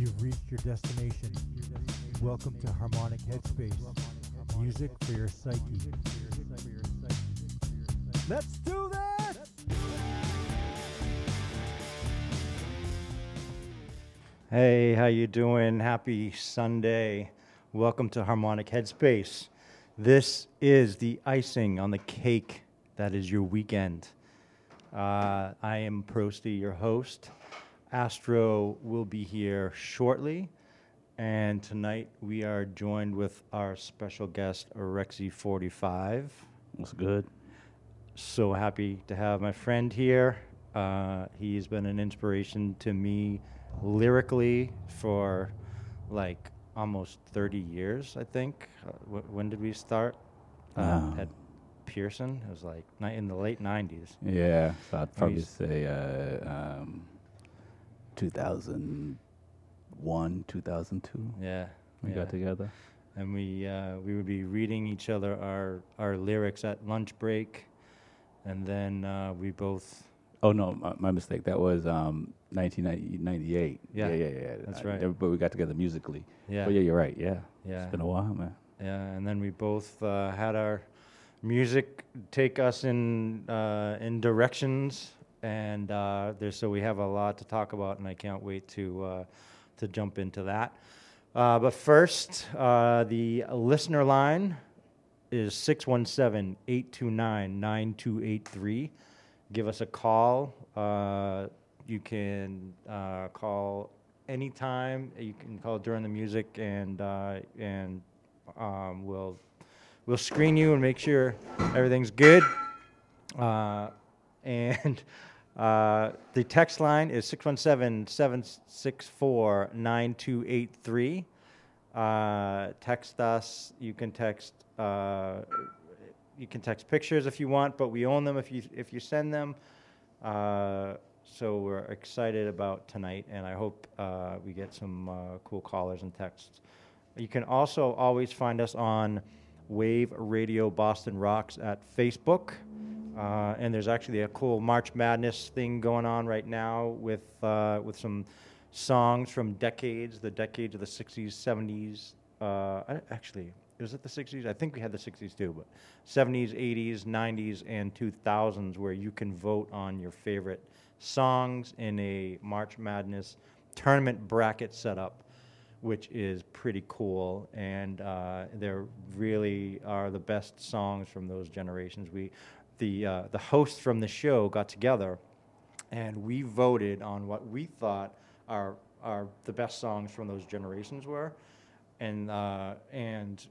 You've reached your destination. Welcome to Harmonic Headspace. Music for your psyche. Let's do this! Hey, how you doing? Happy Sunday. Welcome to Harmonic Headspace. This is the icing on the cake that is your weekend. Uh, I am Prosty, your host. Astro will be here shortly. And tonight we are joined with our special guest, Orexy45. What's good? So happy to have my friend here. Uh, he's been an inspiration to me lyrically for like almost 30 years, I think. Uh, wh- when did we start? Uh, At Pearson. It was like ni- in the late 90s. Yeah, so I'd probably say uh, um, 2001, 2002. Yeah. We yeah. got together. and we uh, we would be reading each other our our lyrics at lunch break, and then uh, we both Oh no, my, my mistake. That was um, 1998. Yeah, yeah, yeah. yeah. that's I- right. But we got together musically. yeah But yeah, you're right. Yeah, yeah it's been a while, man. yeah, and then we both uh, had our music take us in uh, in directions, and uh, there's so we have a lot to talk about, and I can't wait to uh, to jump into that. Uh, but first, uh, the listener line is 617 829 9283. Give us a call. Uh, you can uh, call anytime. You can call during the music, and uh, and um, we'll we'll screen you and make sure everything's good. And uh, the text line is 617 764 9283. Uh, Text us. You can text. Uh, you can text pictures if you want, but we own them if you if you send them. Uh, so we're excited about tonight, and I hope uh, we get some cool callers and texts. You can also always find us on Wave Radio Boston Rocks at Facebook. Uh, and there's actually a cool March Madness thing going on right now with, uh, with some songs from decades, the decades of the 60s, 70s. Uh, actually, was it the 60s? I think we had the 60s too, but 70s, 80s, 90s, and 2000s, where you can vote on your favorite songs in a March Madness tournament bracket setup which is pretty cool. And uh, there really are the best songs from those generations. We, the uh, the hosts from the show got together, and we voted on what we thought our our the best songs from those generations were, and uh, and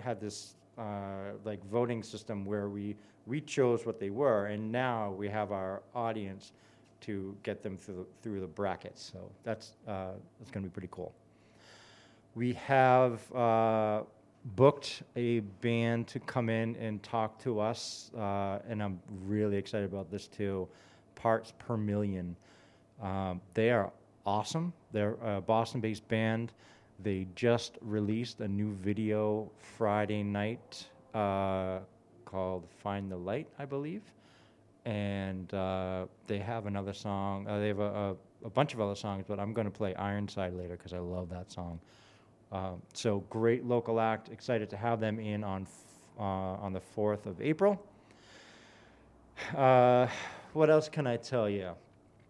had this. Uh, like voting system where we we chose what they were, and now we have our audience to get them through the, through the brackets. So that's uh, that's going to be pretty cool. We have uh, booked a band to come in and talk to us, uh, and I'm really excited about this too. Parts per Million. Um, they are awesome. They're a Boston based band. They just released a new video Friday night uh, called Find the Light, I believe. And uh, they have another song. Uh, they have a, a, a bunch of other songs, but I'm going to play Ironside later because I love that song. Um, so great local act. Excited to have them in on f- uh, on the fourth of April. Uh, what else can I tell you?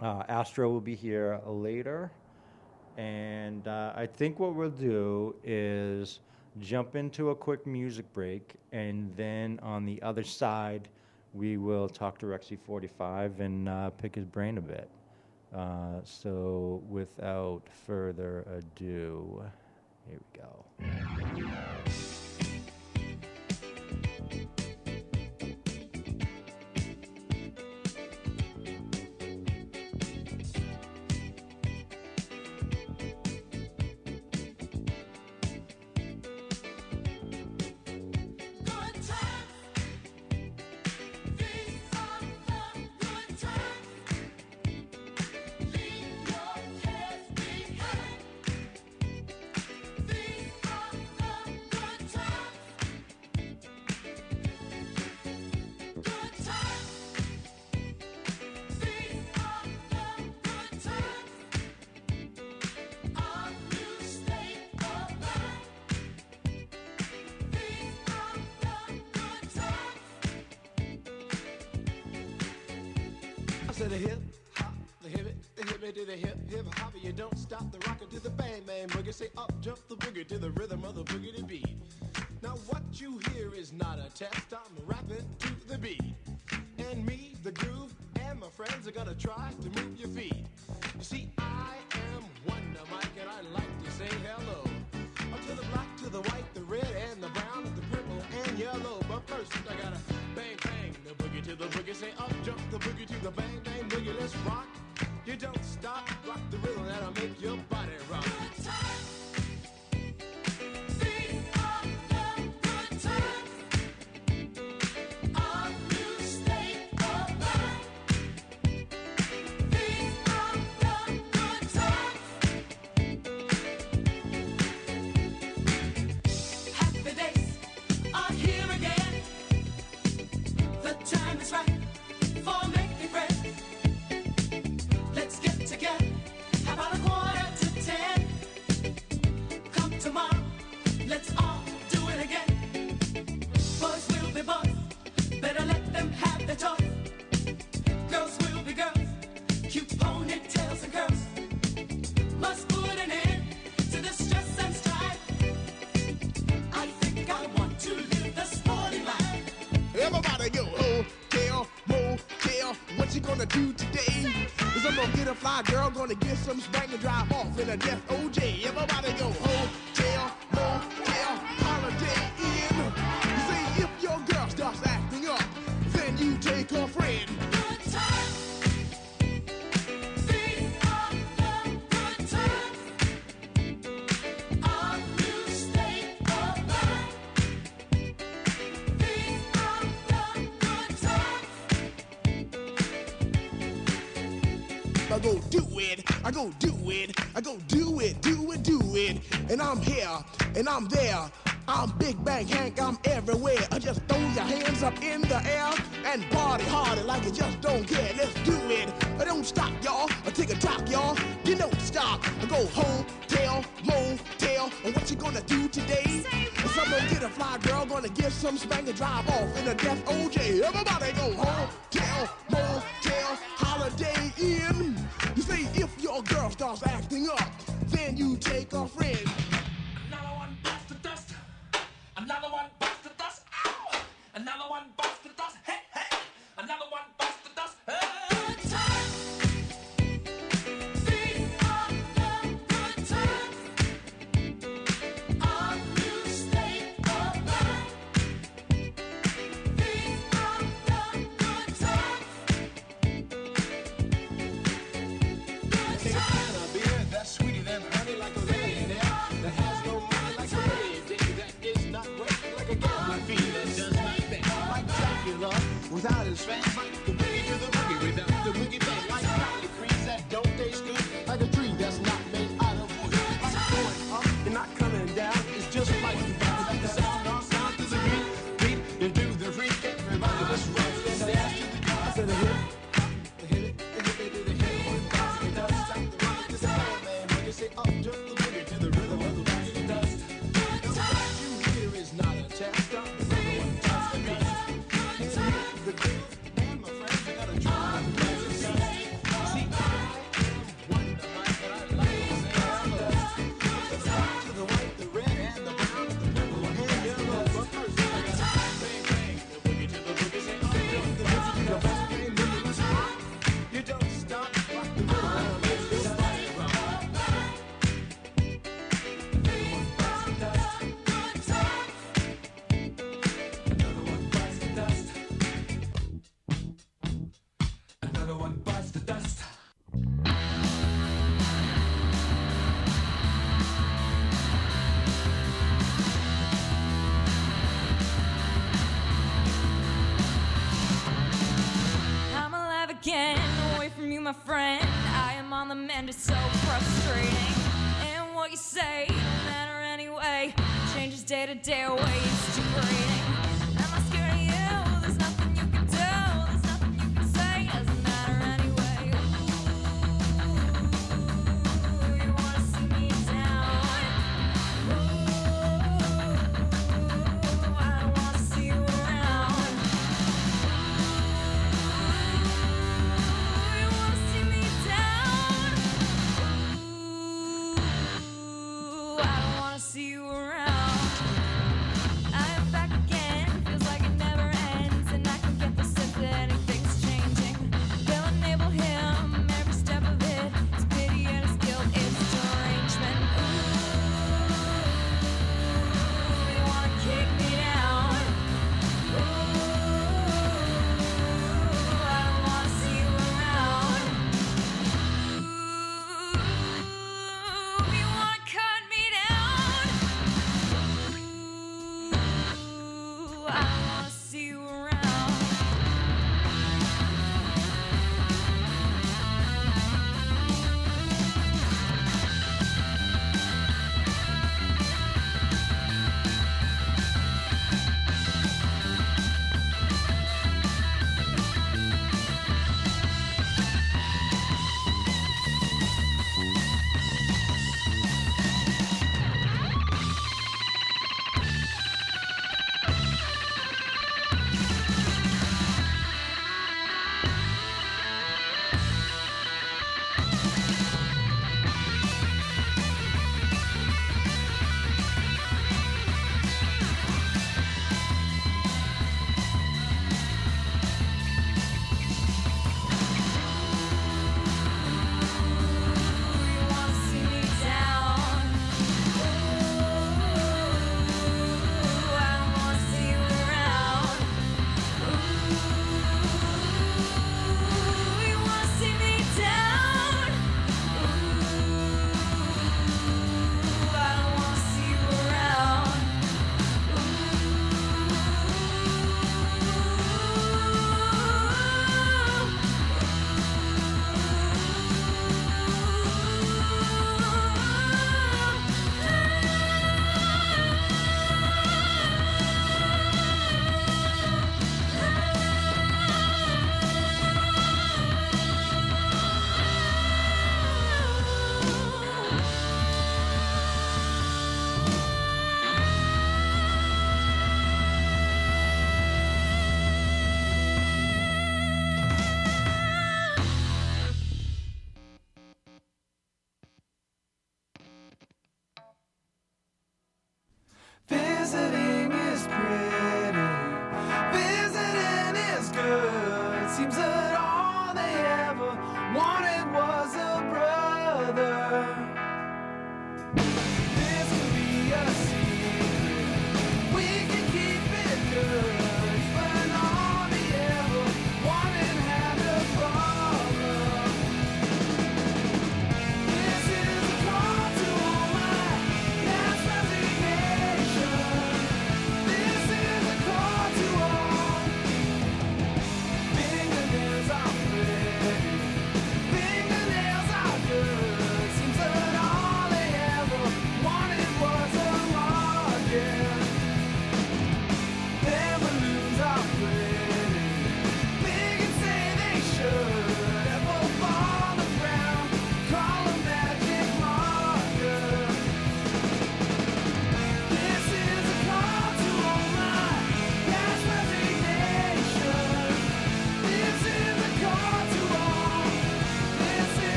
Uh, Astro will be here later, and uh, I think what we'll do is jump into a quick music break, and then on the other side, we will talk to Rexy 45 and uh, pick his brain a bit. Uh, so, without further ado, here we go. My girl gonna get some spank and drive off in a death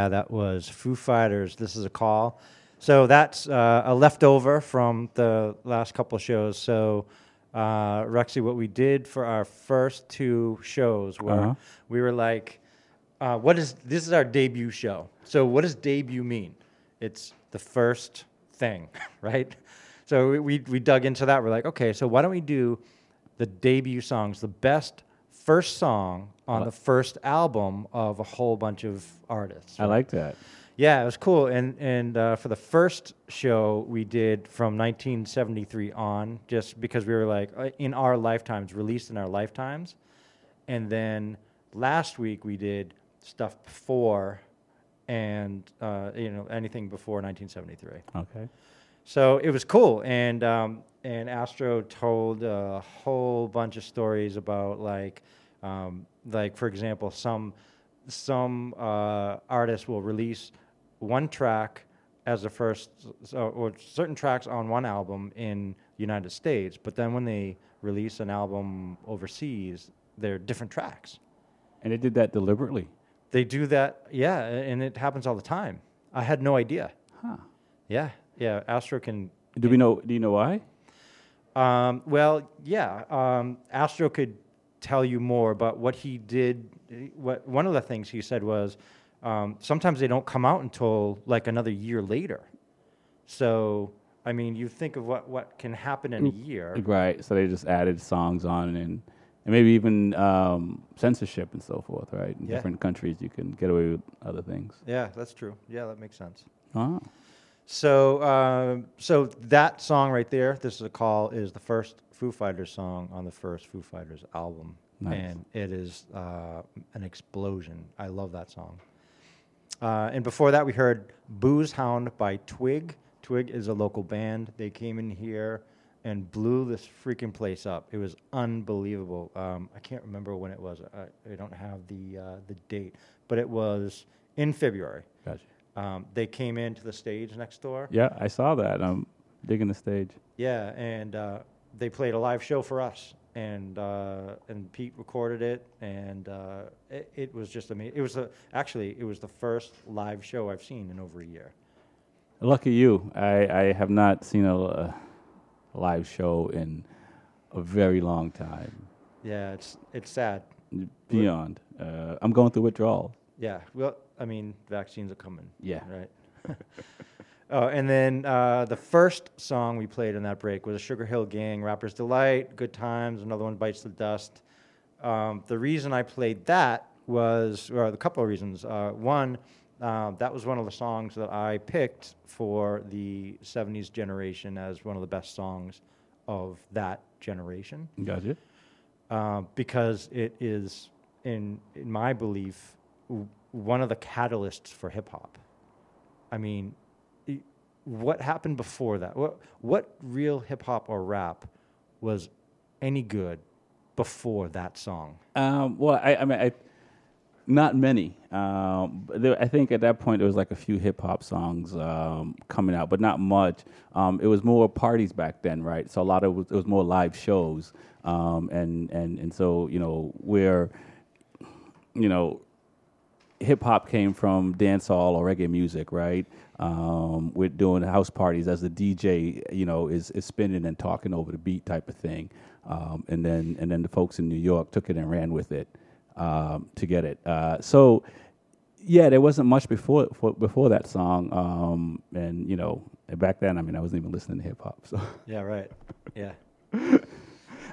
Yeah, that was Foo Fighters. This is a call. So that's uh, a leftover from the last couple of shows. So, uh, Rexy, what we did for our first two shows were Uh-huh. we were like, uh, "What is this? Is our debut show? So, what does debut mean? It's the first thing, right? So we, we we dug into that. We're like, okay, so why don't we do the debut songs, the best first song on the first album of a whole bunch of artists. I like that. Yeah, it was cool. And and uh, for the first show we did from 1973 on, just because we were like uh, in our lifetimes, released in our lifetimes. And then last week we did stuff before, and uh, you know anything before 1973. Okay. So it was cool, and um, and Astro told a whole bunch of stories about like, um, like for example, some some uh, artists will release one track as the first, so, or certain tracks on one album in the United States, but then when they release an album overseas, they're different tracks. And they did that deliberately. They do that, yeah, and it happens all the time. I had no idea. Huh. Yeah, yeah. Astro can Do we know? Do you know why? Um, well, yeah. Um, Astro could tell you more, but what he did, what one of the things he said was, um, sometimes they don't come out until like another year later. So, I mean, you think of what what can happen in a year. Right. So they just added songs on and and maybe even um, censorship and so forth. Right. In Yeah. different countries, you can get away with other things. Yeah, that's true. Yeah, that makes sense. Ah. So, um, so that song right there, "This Is a Call," is the first Foo Fighters song on the first Foo Fighters album, Nice. and it is uh, an explosion. I love that song. Uh, and before that, we heard "Booze Hound" by Twig. Twig is a local band. They came in here and blew this freaking place up. It was unbelievable. Um, I can't remember when it was. I, I don't have the uh, the date, but it was in February. Gotcha. Um, they came into the stage next door. Yeah, I saw that. I'm digging the stage. Yeah, and uh, they played a live show for us, and uh, and Pete recorded it, and uh, it, it was just amazing. It was a, actually it was the first live show I've seen in over a year. Lucky you. I, I have not seen a, a live show in a very long time. Yeah, it's it's sad. Beyond. Uh, I'm going through withdrawal. Yeah, well, I mean, vaccines are coming. Yeah. Right. oh, and then uh, the first song we played in that break was a Sugar Hill Gang, Rapper's Delight, Good Times, another one, Bites the Dust. Um, the reason I played that was, or a couple of reasons. Uh, one, uh, that was one of the songs that I picked for the 70s generation as one of the best songs of that generation Gotcha. uh, because it is, in in my belief, w- one of the catalysts for hip hop. I mean, what happened before that? What what real hip hop or rap was any good before that song? Um, well, I, I mean, I, not many. Um, there, I think at that point there was like a few hip hop songs um, coming out, but not much. Um, it was more parties back then, right? So a lot of it was, it was more live shows, um, and and and so you know where, you know, hip hop came from dancehall or reggae music, right? Um, we're doing house parties as the DJ, you know, is, is spinning and talking over the beat type of thing, um, and then and then the folks in New York took it and ran with it um, to get it. Uh, so, yeah, there wasn't much before for, before that song, um, and you know, back then, I mean, I wasn't even listening to hip hop, so Yeah, right. Yeah.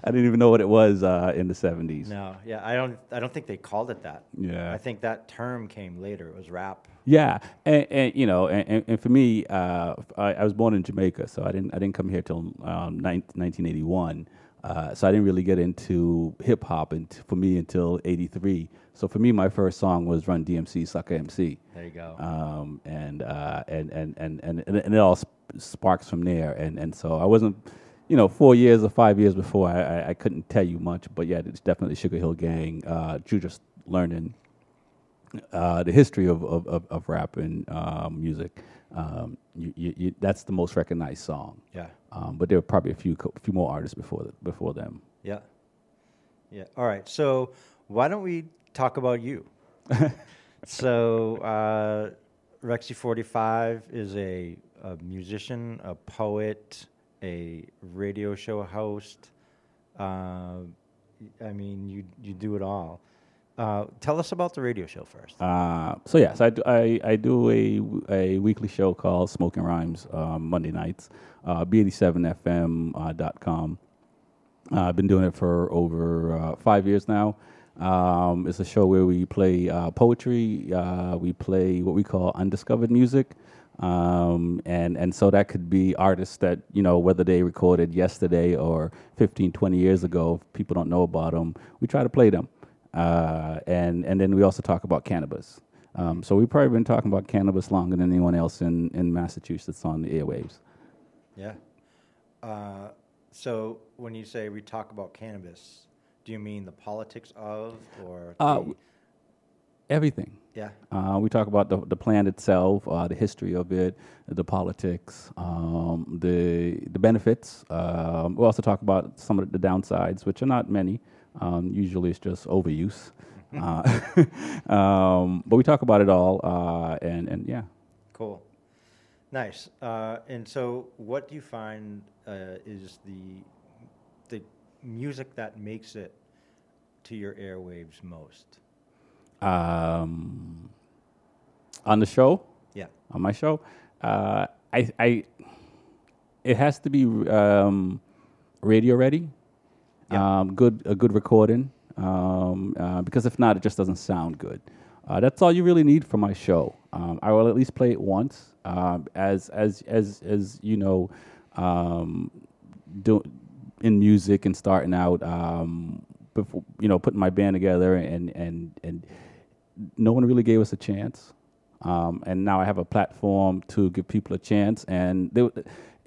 I didn't even know what it was uh, in the '70s. No. Yeah. I don't. I don't think they called it that. Yeah. I think that term came later. It was rap. Yeah, and, and you know, and, and- for me, uh, I, I was born in Jamaica, so I didn't I didn't come here till um, 1981. Uh, so I didn't really get into hip hop and for me until '83. So for me, my first song was Run DMC Sucker MC, There you go. um, and, uh, and and and and and it all sp- sparks from there. And and so I wasn't, you know, four years or five years before I, I, I couldn't tell you much, but yeah, it's definitely Sugar Hill Gang. Uh, you just learning uh, the history of, of, of, of rap and um, music. Um, you, you, you, that's the most recognized song. yeah. Um, but there were probably a few co- few more artists before th- before them. Yeah. Yeah. All right. So why don't we talk about you? so uh, Rexy Forty Five is a, a musician, a poet, a radio show host. Uh, I mean, you you do it all. Uh, tell us about the radio show first. Uh, so yes, I do, I, I do a, a weekly show called Smokin Rhymes um, Monday nights, uh, b87fm.com. Uh, uh, I've been doing it for over uh, five years now. Um, it's a show where we play uh, poetry, we play what we call undiscovered music, um, and and so that could be artists that you know whether they recorded yesterday or 15, 20 years ago. If people don't know about them. We try to play them uh, and and then we also talk about cannabis. Um, so we've probably been talking about cannabis longer than anyone else in, in Massachusetts on the airwaves. Yeah. Uh, so when you say we talk about cannabis, do you mean the politics of or Uh, the, Everything. yeah? Uh, we talk about the, the plant itself, uh, the history of it, the politics, um, the the benefits. Um, we also talk about some of the downsides, which are not many. Um, usually, it's just overuse. Uh, um, but we talk about it all, uh, and and yeah. Cool. Nice. Uh, and so, what do you find uh, is the the music that makes it to your airwaves most? Um, on the show, Yeah. on my show, uh, I, I, it has to be um, radio ready, Yeah. um, good a good recording, um, uh, because if not, it just doesn't sound good. Uh, that's all you really need for my show. Um, I will at least play it once, um, as as as as you know, um, do in music and starting out. Um, before you know, putting my band together and and and no one really gave us a chance. Um, and now I have a platform to give people a chance. And they,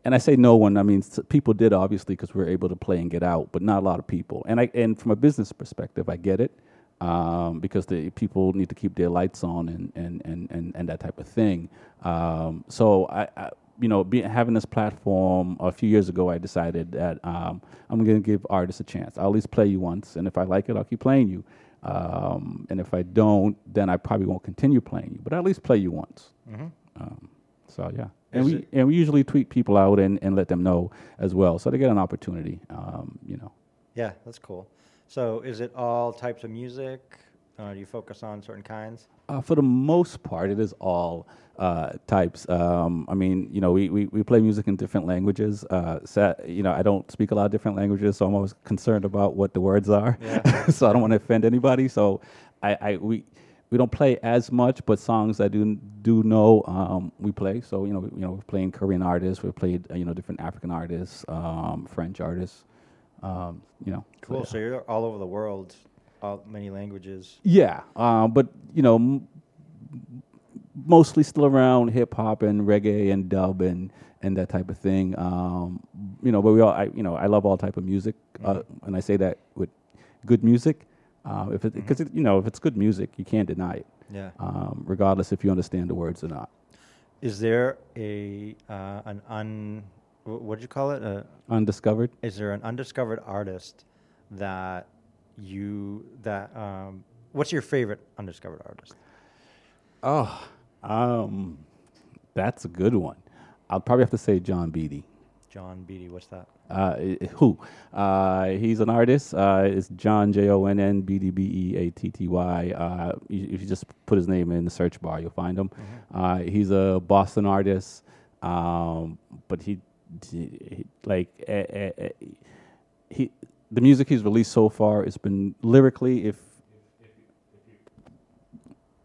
and I say no one, I mean people did obviously because we were able to play and get out, but not a lot of people. And I and from a business perspective, I get it um, because the people need to keep their lights on and and and and, and that type of thing. Um, so I. I you know, having this platform a few years ago, I decided that um, I'm going to give artists a chance. I'll at least play you once, and if I like it, I'll keep playing you. Um, and if I don't, then I probably won't continue playing you. But at least play you once. Um, so yeah, and Is we it- and we usually tweet people out and, and let them know as well, so they get an opportunity. Um, you know, Yeah, that's cool. So, is it all types of music? Uh, do you focus on certain kinds? Uh, for the most part, it is all uh, types. Um, I mean, you know, we, we, we play music in different languages. Uh, so, you know, I don't speak a lot of different languages, so I'm always concerned about what the words are. Yeah. so I don't want to offend anybody. So I, I we we don't play as much, but songs I do do know um, we play. So you know, we, you know, we're playing Korean artists, we've played uh, you know different African artists, um, French artists. Um, you know, so, Cool. yeah. So, you're all over the world, all many languages. Yeah, uh, but you know, m- mostly still around hip hop and reggae and dub and and that type of thing. Um, you know, but we all, I, you know, I love all type of music, uh, and I say that with good music. Uh, if it, because you know, if it's good music, you can't deny it, Yeah. um, regardless if you understand the words or not. Is there a uh, an un what do you call it? Uh, Undiscovered. is there an undiscovered artist that you that um, what's your favorite undiscovered artist? Oh, um, that's a good one. I'll probably have to say John Beatty. John Beatty. What's that? Uh, who? Uh, he's an artist. Uh, it's John J O N N B D B E A T T Y. Uh, If you just put his name in the search bar, you'll find him. Uh, he's a Boston artist, um, but he, he like eh, eh, eh, he the music he's released so far, it's been lyrically if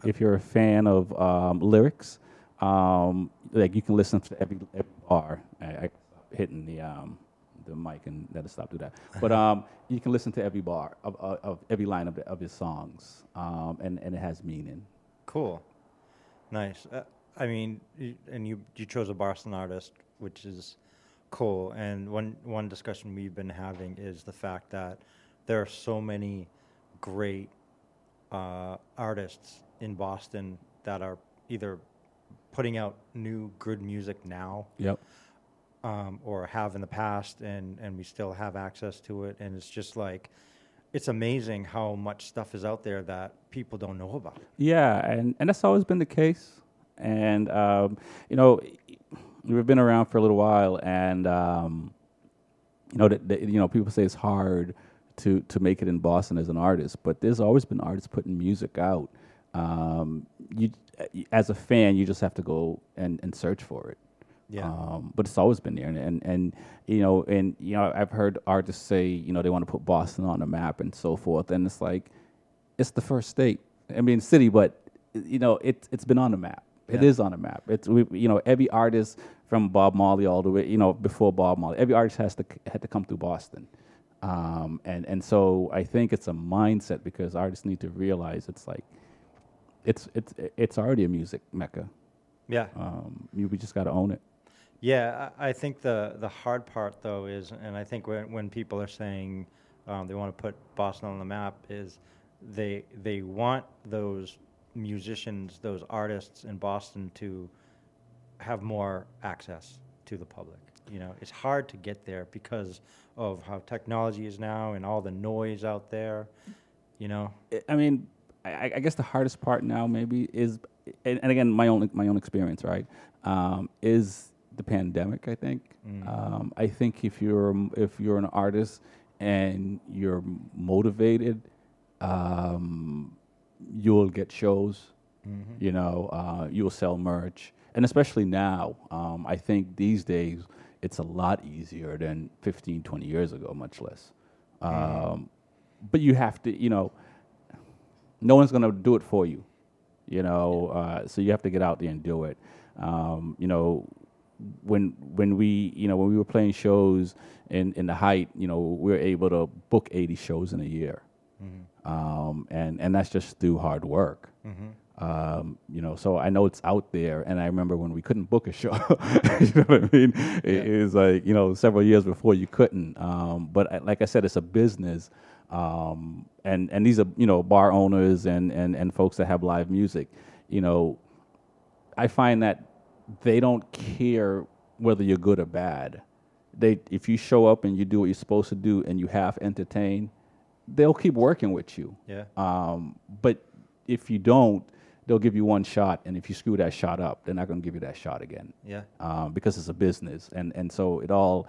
if you're a fan of um, lyrics, um, like you can listen to every, every bar. I, I hitting the um, the mic and let it stop do that. But um, you can listen to every bar of, of, of every line of, of his songs, um, and and it has meaning. Cool. Nice. Uh, I mean, y- and you you chose a Boston artist, which is cool. And one one discussion we've been having is the fact that there are so many great uh, artists in Boston that are either putting out new good music now Yep. um, or have in the past, and and we still have access to it. And it's just like it's amazing how much stuff is out there that people don't know about. Yeah, and, and that's always been the case. And um, you know, we've been around for a little while, and um, you know, that, that, you know, people say it's hard to to make it in Boston as an artist, but there's always been artists putting music out. Um, you, as a fan, you just have to go and, and search for it. Yeah. Um, but it's always been there, and, and and you know, and you know, I've heard artists say, you know, they want to put Boston on the map and so forth, and it's like, it's the first state. I mean, city, but you know, it it's been on the map. It Yeah. is on the map. It's we, you know, every artist from Bob Marley all the way, you know, before Bob Marley, every artist has to had to come through Boston, um, and and so I think it's a mindset because artists need to realize it's like, it's it's it's already a music mecca. Yeah. Um, you, we just got to own it. Yeah, I I think the the hard part though is, and I think when when people are saying um, they want to put Boston on the map, is they they want those musicians, those artists in Boston to have more access to the public. You know, it's hard to get there because of how technology is now and all the noise out there. You know, I- mean, I, I guess the hardest part now maybe is, and, and again, my own my own experience, right, um, is the pandemic. I think. Um, I think if you're if you're an artist and you're motivated, um, you'll get shows. You know, uh, you'll sell merch, and especially now, um, I think these days it's a lot easier than 15, 20 years ago, much less. Um, but you have to, you know, no one's going to do it for you, you know. Uh, so you have to get out there and do it. Um, you know, when when we you know when we were playing shows in in the height, you know, we were able to book eighty shows in a year, um, and and that's just through hard work. Um, you know, so I know it's out there, and I remember when we couldn't book a show. you know what I mean? It, it was like you know several years before you couldn't. Um, but I, like I said, it's a business, um, and and these are you know bar owners and and and folks that have live music. You know, I find that they don't care whether you're good or bad. They if you show up and you do what you're supposed to do and you half entertain, they'll keep working with you. Yeah. Um, but if you don't, they'll give you one shot, and if you screw that shot up, they're not going to give you that shot again. Yeah. Um, because it's a business, and and so it all,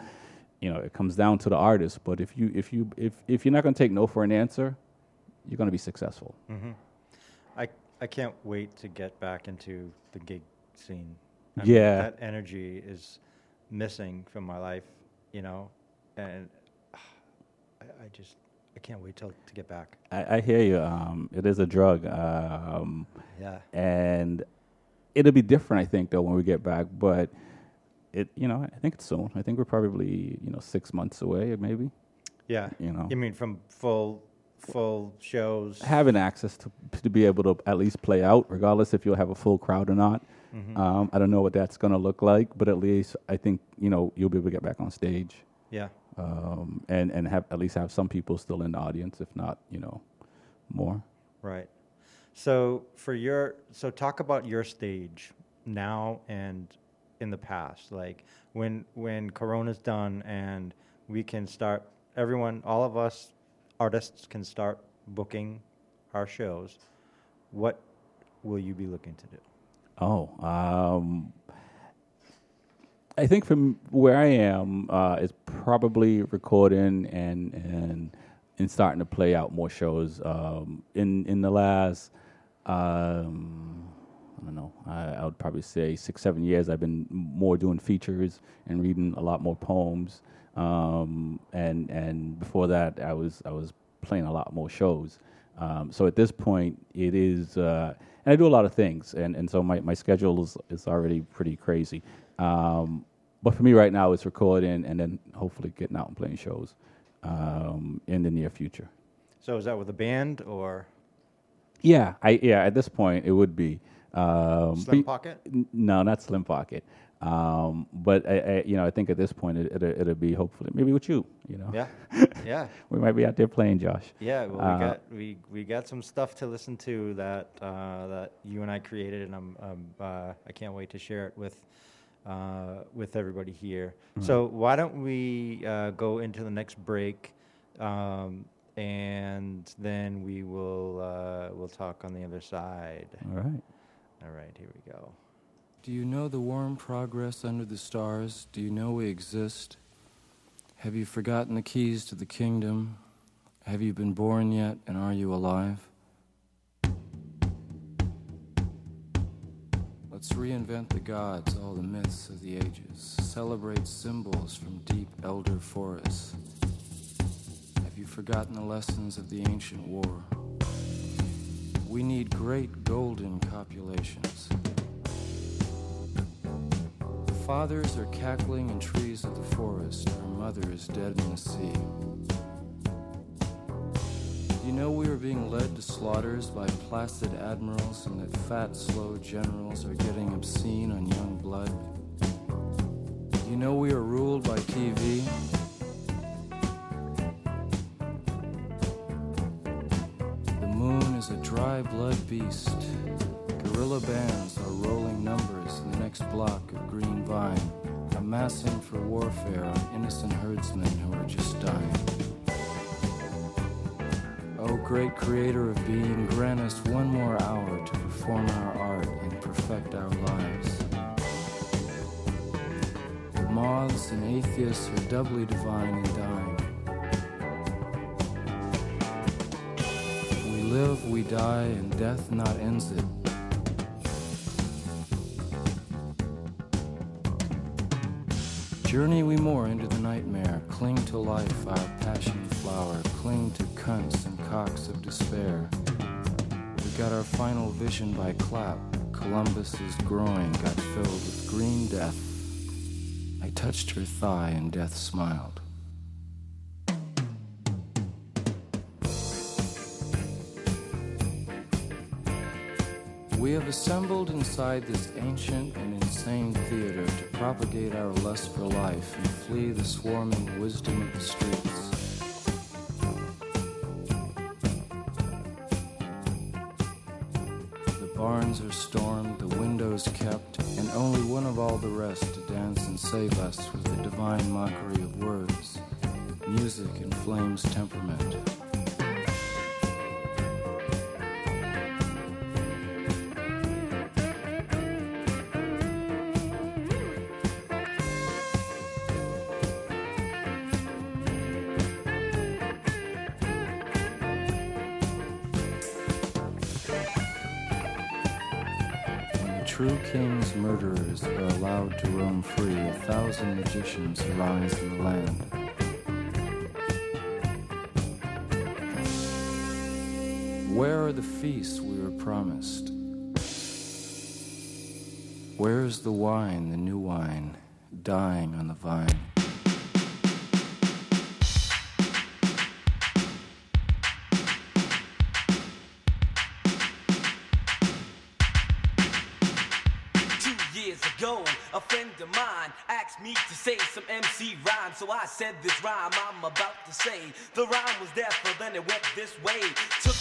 you know, it comes down to the artist. But if you if you if if you're not going to take no for an answer, you're going to be successful. I I can't wait to get back into the gig scene. I Yeah. that energy is missing from my life, you know, and I, I just I can't wait till to get back. I, I hear you. Um, it is a drug. Um, Yeah. and it'll be different, I think, though, when we get back. But it, you know, I think it's soon. I think we're probably, you know, six months away, maybe. Yeah. You know. I mean, from full full shows. Having access to to be able to at least play out, regardless if you'll have a full crowd or not. Um, I don't know what that's going to look like, but at least I think you know you'll be able to get back on stage Yeah. um, and and have at least have some people still in the audience, if not, you know, more. Right. So for your so talk about your stage now and in the past. Like when when Corona's done and we can start everyone all of us artists can start booking our shows. What will you be looking to do? Oh, um, I think from where I am uh, probably recording and and and starting to play out more shows. Um, in in the last, um, I don't know, I, I would probably say six seven years. I've been more doing features and reading a lot more poems. Um, and and before that, I was I was playing a lot more shows. Um, so at this point, it is, uh, and I do a lot of things, and, and so my, my schedule is, is already pretty crazy. Um, but for me right now, it's recording and then hopefully getting out and playing shows um, in the near future. So is that with a band or Yeah, I yeah. At this point, it would be um, Slim Pocket? N- No, not Slim Pocket. Um, but I, I, you know, I think at this point, it, it'll, it'll be hopefully maybe with you. You know, Yeah. yeah. we might be out there playing, Josh. Yeah, well, we Uh, got we, we got some stuff to listen to that uh, that you and I created, and I'm, um uh, I can't wait to share it with uh, with everybody here. So why don't we uh, go into the next break, um, and then we will uh, we'll talk on the other side. All right. All right, here we go. Do you know the warm progress under the stars? Do you know we exist? Have you forgotten the keys to the kingdom? Have you been born yet, and are you alive? Let's reinvent the gods, all the myths of the ages. Celebrate symbols from deep elder forests. Have you forgotten the lessons of the ancient war? We need great golden copulations. The fathers are cackling in trees of the forest. Our mother is dead in the sea. You know we are being led to slaughters by placid admirals and that fat, slow generals are getting obscene on young blood. You know we are ruled by TV. The moon is a dry blood beast. Guerrilla bands are rolling numbers in the next block of green vine, amassing for warfare on innocent herdsmen who are just dying. O great creator of being, grant us one more hour to perform our art and perfect our lives. The moths and atheists are doubly divine and dying. We live, we die, and death not ends it. Journey we more into the nightmare, cling to life, our passion flower, cling to cunts and cocks of despair. We got our final vision by clap. Columbus's groin got filled with green death. I touched her thigh and death smiled. We have assembled inside this ancient and insane theater to propagate our lust for life and flee the swarming wisdom of the streets. And true king's murderers are allowed to roam free, a thousand magicians arise in the land. Where are the feasts we were promised? Where is the wine, the new wine, dying on the vine? So I said this rhyme I'm about to say. The rhyme was there, but then it went this way. Took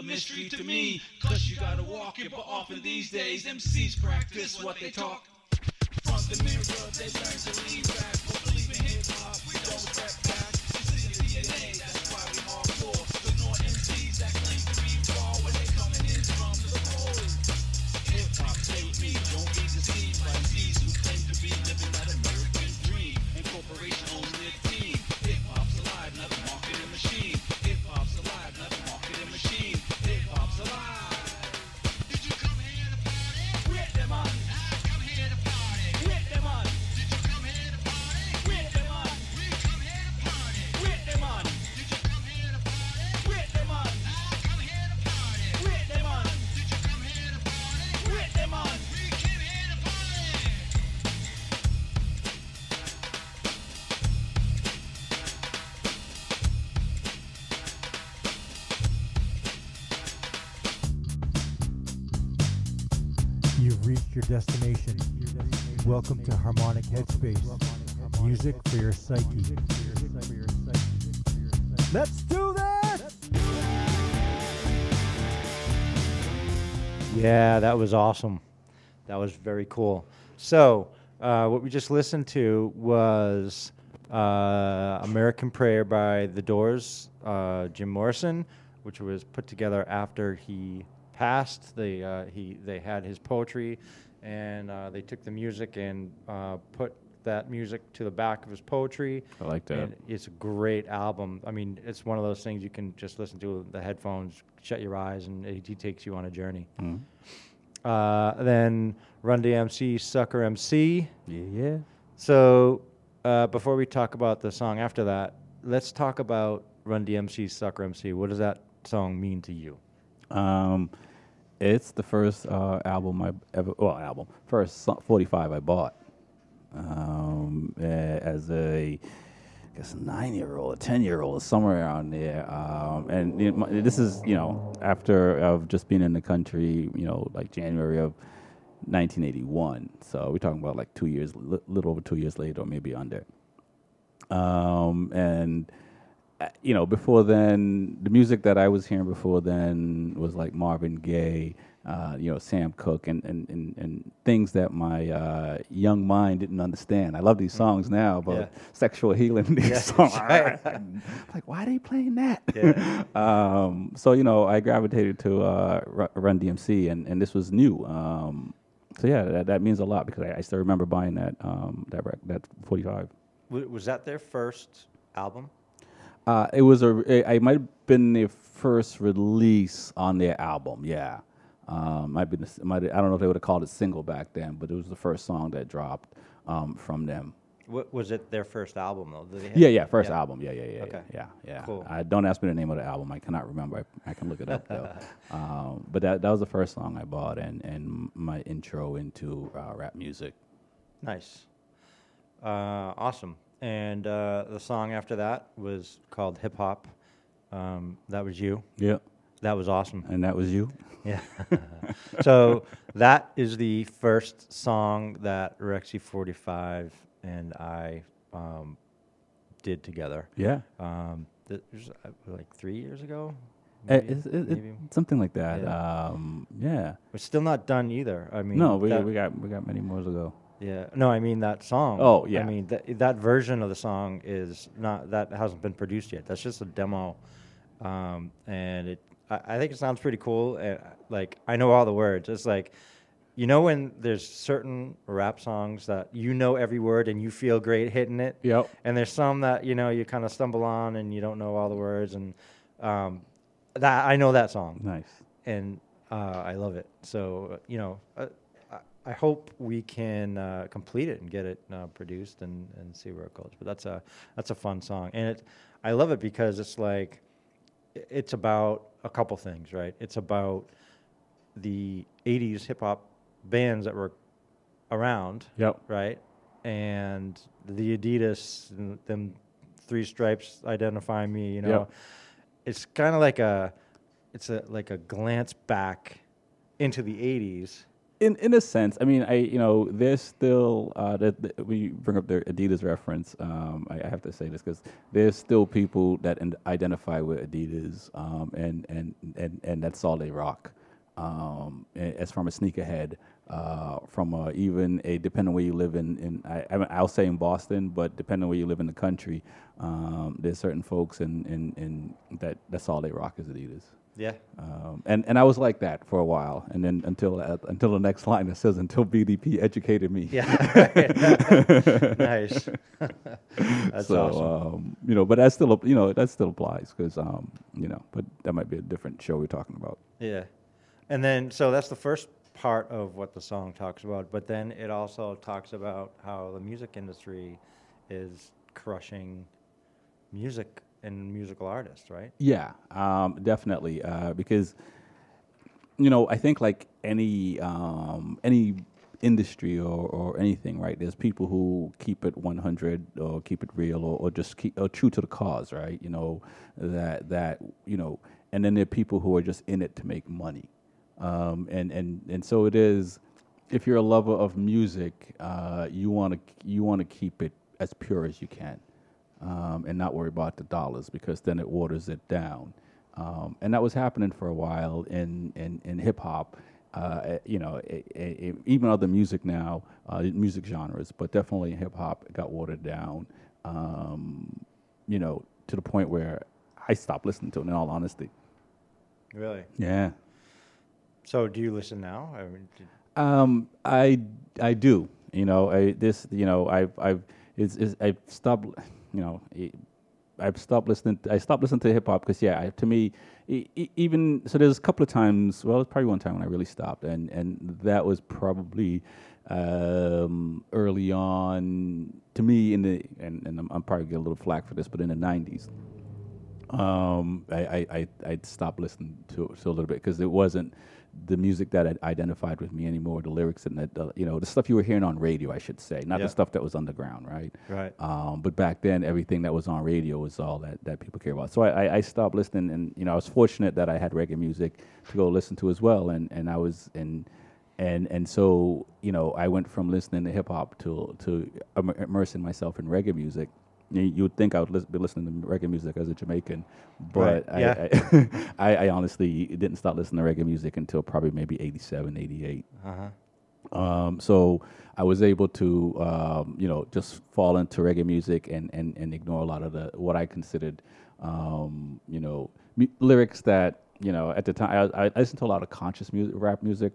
a mystery to me. Cause you gotta walk it, but often these days, MCs practice what they talk. From the mirror, they learn to leave. welcome to Harmonic Headspace music for your psyche. Let's do this! Yeah, that was awesome. That was very cool. So, uh, what we just listened to was uh, American Prayer by The Doors, uh, Jim Morrison, which was put together after he passed. They, uh, he, they had his poetry and uh, they took the music and uh, put that music to the back of his poetry. I like that. And it's a great album. I mean, it's one of those things you can just listen to with the headphones, shut your eyes, and it, he takes you on a journey. Mm. Uh, then Run DMC, Sucker MC. Yeah, yeah. So uh, before we talk about the song after that, let's talk about Run DMC, Sucker MC. What does that song mean to you? Um, it's the first uh, album I ever, well, album, first 45 I bought um, as a, I guess, nine year old, a 10 year old, somewhere around there. Um, and this is, you know, after of just being in the country, you know, like January of 1981. So we're talking about like two years, little over two years later, or maybe under. Um, and, you know, before then, the music that I was hearing before then was like Marvin Gaye, uh, you know, Sam Cooke, and and, and, and things that my uh, young mind didn't understand. I love these songs now about Yeah. sexual healing. These Yeah, songs, right. like why are they playing that? Yeah. um, so you know, I gravitated to uh, Run DMC, and, and this was new. Um, so yeah, that, that means a lot because I, I still remember buying that um, that rec- that 45. Was that their first album? Uh, it was a. It, it might have been their first release on their album. Yeah, um, might been. Might I don't know if they would have called it single back then, but it was the first song that dropped um, from them. W- was it their first album though? Did they have- Yeah, yeah, first album. Yeah, yeah, yeah, Okay. yeah, yeah. yeah. Cool. I don't ask me the name of the album. I cannot remember. I, I can look it up though. um, but that that was the first song I bought, and and my intro into uh, rap music. Nice. Uh, awesome. And uh, the song after that was called Hip Hop. Um, that was you. Yeah, That was awesome. and that was you. Yeah. so that is the first song that Rexy 45 and I um, did together. Yeah, Um, th- uh, like three years ago. Uh, maybe? it- it- Maybe. something like that. Yeah. Um, yeah. We're still not done either. I mean, No, we we got we got many more to go. Yeah. No, I mean that song. Oh, yeah. I mean that that version of the song is not that hasn't been produced yet. That's just a demo, um, and it. I, I think it sounds pretty cool. And like I know all the words. It's like, you know, when there's certain rap songs that you know every word and you feel great hitting it. Yep. And there's some that you know you kind of stumble on and you don't know all the words and um, that I know that song Nice. and uh, I love it. So uh, you know, uh, I, hope we can uh, complete it and get it uh, produced and, and see where it goes. But that's a that's a fun song, and it I love it because it's like it's about a couple things, right? It's about the '80s hip hop bands that were around, Yep. right? And the Adidas, and them three stripes identify me. You know, Yep. it's kind of like a, it's a like a glance back into the '80s. In in a sense, I mean, I you know, there's still uh, that we bring up their Adidas reference. Um, I, I have to say this because there's still people that in, identify with Adidas, um, and and and and that's all they rock. Um, as from a sneakerhead, uh, from a, even a depending where you live in, in I, I mean, I'll say in Boston, but depending where you live in the country, um, there's certain folks in, in, in that that's all they rock is Adidas. Yeah, Um, and and I was like that for a while, and then until uh, until the next line that says until BDP educated me. yeah, nice. that's so awesome. um, you know, but that still you know that still applies because um, you know, but that might be a different show we're talking about. Yeah. And then, so that's the first part of what the song talks about. But then it also talks about how the music industry is crushing music and musical artists, right? Yeah, um, definitely. Uh, because you know, I think like any um, any industry or, or anything, right? There's people who keep it 100 or keep it real or, or just keep or true to the cause, right? You know that that you know, and then there are people who are just in it to make money, um, and and and so it is. If you're a lover of music, uh, you want to you want to keep it as pure as you can um, and not worry about the dollars because then it waters it down. Um, and that was happening for a while in in, in hip hop. Uh, eh, you know, eh, eh, eh, even other music now, uh, music genres, but definitely hip hop got watered down. Um, you know, to the point where I stopped listening to it. In all honesty, Really? yeah. So do you listen now? I mean, Um, I I do. You know, I this you know I've I've it's, it's I've stopped. You know, i I've stopped listening. I stopped listening to hip hop because yeah, I, to me, even so, there's a couple of times. Well, it's probably one time when I really stopped, and and that was probably um, early on to me in the and and I'm, I'm probably get a little flack for this, but in the '90s. um, I, I, I, I stopped listening to, to a little bit because it wasn't the music that identified with me anymore. The lyrics and the, the you know the stuff you were hearing on radio, I should say, not Yeah. the stuff that was underground, right? Right. Um, but back then, everything that was on radio was all that, that people care about. So I, I, I stopped listening, and you know I was fortunate that I had reggae music to go listen to as well, and, and I was and and and so you know I went from listening to hip hop to to immersing myself in reggae music. You, you would think I would lis- be listening to reggae music as a Jamaican, but Right, yeah. I, I, I, I honestly didn't start listening to reggae music until probably maybe 87, 88. Uh-huh. Um, so I was able to, um, you know, just fall into reggae music and, and, and ignore a lot of the what I considered, um, you know, mu- lyrics that you know at the time I, I listened to a lot of conscious music, rap music,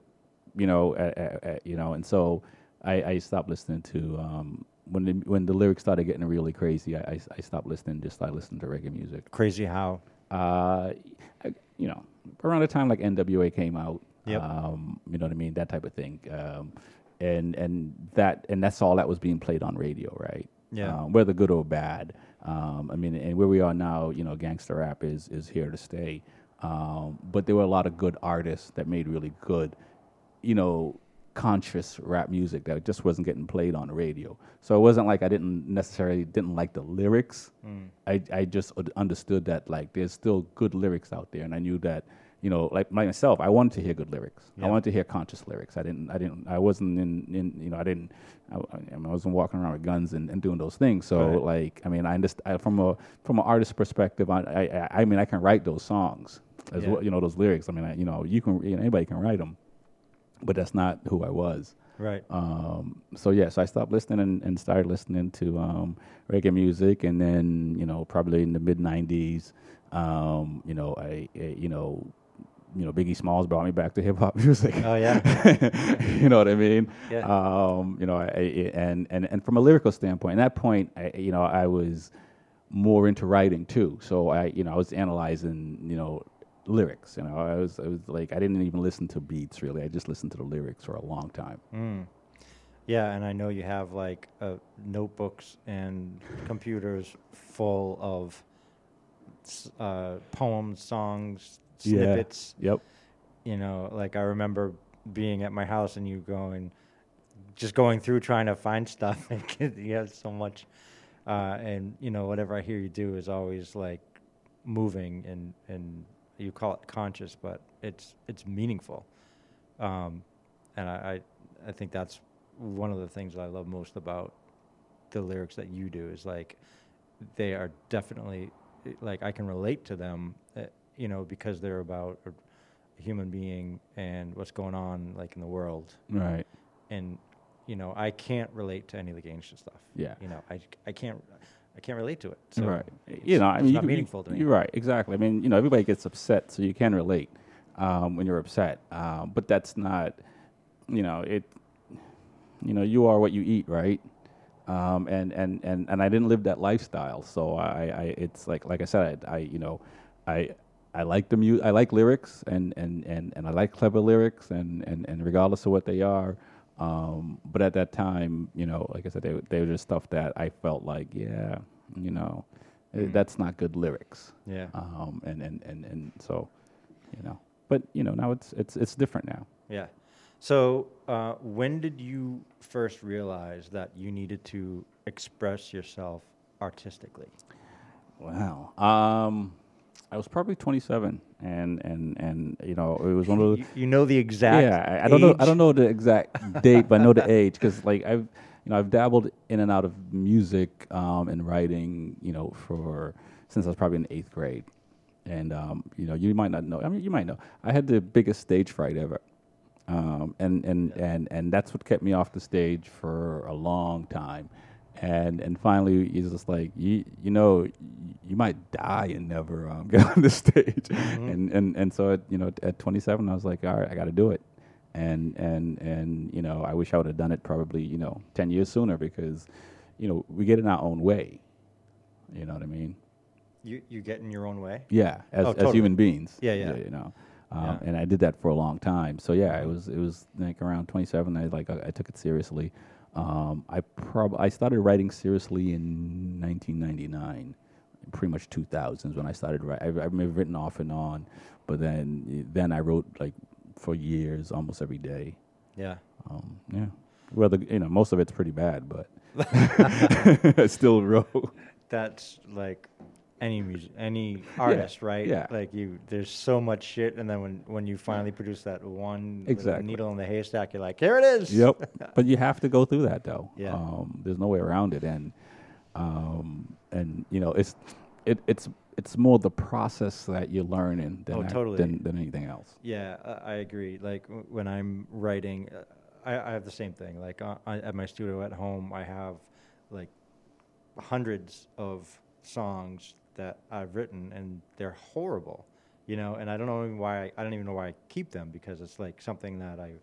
you know, at, at, at- you know, and so I, I stopped listening to um, when the, when the lyrics started getting really crazy. I, I, I stopped listening, just started listening to reggae music. Crazy how. Uh, I- you know, around the time like NWA came out, Yep. um, you know what I mean, that type of thing, um, and and that and that's all that was being played on radio, right? Yeah. Um, whether good or bad. Um, I mean, and where we are now, you know, gangster rap is is here to stay. Um, but there were a lot of good artists that made really good, you know, conscious rap music that just wasn't getting played on the radio. So it wasn't like I didn't necessarily didn't like the lyrics. Mm. I I just understood that like there's still good lyrics out there, and I knew that you know like myself, I wanted to hear good lyrics. I wanted to hear conscious lyrics. I didn't I didn't I wasn't in, in you know I didn't I, I mean, I wasn't walking around with guns and, and doing those things. So Right. like I mean I understand from a from an artist perspective. I, I I- I mean I can write those songs as Yeah. well. You know those lyrics. I mean I, you know you can you know, anybody can write them, but that's not who I was. Right. Um, so yeah, so I stopped listening and, and started listening to um, reggae music, and then you know probably in the mid '90s, um, you know I, I you know you know Biggie Smalls brought me back to hip hop music. Oh, yeah. you know what I mean? Yeah. Um, you know, I, I- and and and from a lyrical standpoint, at that point, I, you know, I was more into writing too. So I, you know, I was analyzing, you know, lyrics. You know, I was, I was like, I didn't even listen to beats really. I just listened to the lyrics for a long time. Mm. Yeah, and I know you have like uh, notebooks and computers full of uh, poems, songs, Yeah. snippets. Yep. You know, like I remember being at my house and you going, just going through trying to find stuff. and you have so much, uh, and you know whatever I hear you do is always like moving and and you call it conscious, but it's it's meaningful. Um, and I, I I think that's one of the things that I love most about the lyrics that you do is like they are definitely like I can relate to them, uh, you know, because they're about a a human being and what's going on like in the world. Right. And you know, I can't relate to any of the gangster stuff. Yeah. You know, I I can't I can't relate to it. So right. it's- You know, I it's mean, not you, meaningful to me. You're right. Exactly. I mean, you know, everybody gets upset, so you can relate um, when you're upset. Um, but that's not, you know, it. You know, you are what you eat, right? Um, and, and, and, and I didn't live that lifestyle, so I, I it's like like I said, I, I you know, I I like the mu- I like lyrics and, and, and, and I like clever lyrics and, and, and regardless of what they are. Um, but at that time, you know, like I said, they, were- they were just stuff that I felt like, yeah, you know, Mm. that's not good lyrics. Yeah. Um, and, and, and, and so, you know, but you know, now it's, it's, it's different now. Yeah. So, uh, when did you first realize that you needed to express yourself artistically? Wow. Um, I was probably 27 and, and, and, you know, it was one of the, You, know the exact. Yeah, I, I don't know. I don't know the exact date, but I know the age because, like, I've you know I've dabbled in and out of music um, and writing, you know, for since I was probably in eighth grade, and um, you know, you might not know. I mean, you might know. I had the biggest stage fright ever, um, and and and and that's what kept me off the stage for a long time. And and finally, he's just like, you you know, you might die and never um, get on the stage. And and and so at, you know, at 27, I was like, all right, I got to do it. And and and you know, I wish I would have done it probably you know 10 years sooner because, you know, we get in our own way. You know what I mean? You you get in your own way. Yeah, as Oh, as totally. human beings. Yeah, yeah. You know, um, Yeah. and I did that for a long time. So yeah, it was it was like around 27. I like I, I took it seriously. Um, I prob I started writing seriously in 1999. pretty much 2000s when I started writing. I've, I've written off and on, but then then I wrote like for years, almost every day. Yeah. Um, yeah. Well, the, you know, most of it's pretty bad, but I still wrote. That's like any music, any artist, right? yeah. Like you, there's so much shit, and then when when you finally produce that one Exactly. needle in the haystack, you're like, here it is. Yep. but you have to go through that though. Yeah. Um, there's no way around it, and um, and you know, it's it, it's it's more the process that you're learning than Oh, totally. than, than anything else. Yeah, I I agree. Like w- when I'm writing, uh, I, I have the same thing. Like uh, I, at my studio at home, I have like hundreds of songs that I've written, and they're horrible. You know, and I don't know even why. I, I don't even know why I keep them because it's like something that I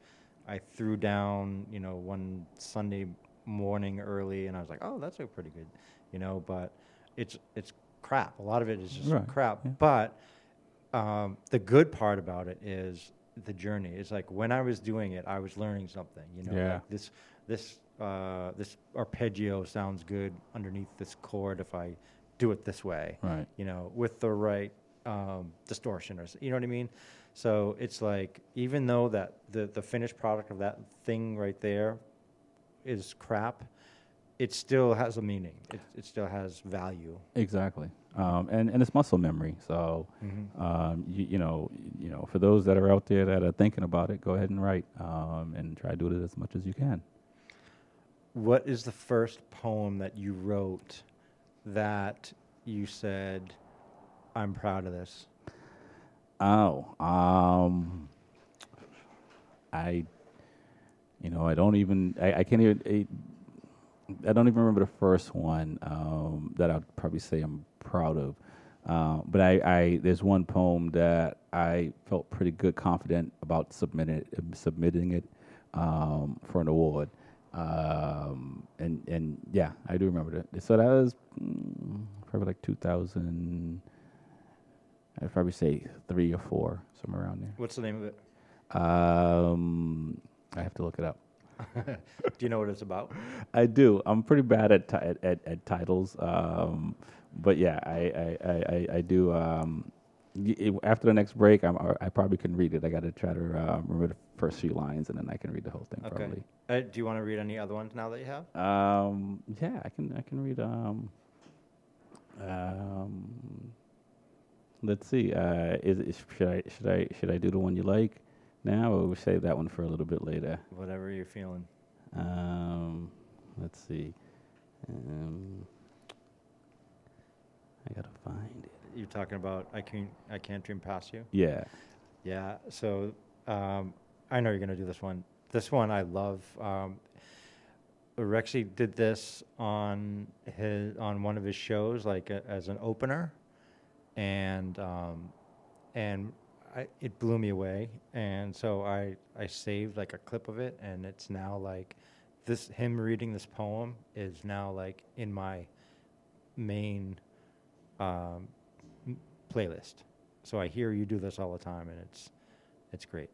I threw down. You know, one Sunday morning early, and I was like, oh, that's a pretty good. You know, but it's it's crap. A lot of it is just Right, crap. yeah. But um, the good part about it is the journey. It's like when I was doing it, I was learning something. You know, Yeah. like this this uh, this arpeggio sounds good underneath this chord if I do it this way. Right. You know, with the right um, distortion or you know what I mean. So it's like even though that the the finished product of that thing right there is crap, it still has a meaning. It it still has value. Exactly. Um, and, and it's muscle memory. So, Mhm. um, you, you know, you know, for those that are out there that are thinking about it, go ahead and write um, and try to do it as much as you can. What is the first poem that you wrote that you said, I'm proud of this? Oh, um, I, you know, I don't even, I, I can't even, I, I don't even remember the first one um, that I'd probably say I'm proud of. Uh, but I, I, there's one poem that I felt pretty good, confident about submitting it, submitting it um, for an award. Um, and and yeah, I do remember that. So that was mm, probably like 2000. I'd probably say three or four, somewhere around there. What's the name of it? Um, I have to look it up. Do you know what it's about? I do. I'm pretty bad at ti- at, at, at titles, um, but yeah, I I, I, I, I do. Um, after the next break, I'm, I probably can read it. I got to try to uh, remember the first few lines, and then I can read the whole thing. Okay. Probably. Uh, do you want to read any other ones now that you have? Um, yeah, I can. I can read. Um, um, let's see. Uh, is, is should I should I should I do the one you like now, or we save that one for a little bit later? Whatever you're feeling. Um, let's see. Um, I gotta find it. You're talking about I can't I can't dream past you. Yeah. Yeah. So um, I know you're gonna do this one. This one I love. Um, Rexy did this on his on one of his shows, like a, as an opener, and um, and I, it blew me away. And so I I saved like a clip of it, and it's now like this him reading this poem is now like in my main um, playlist. So I hear you do this all the time, and it's it's great.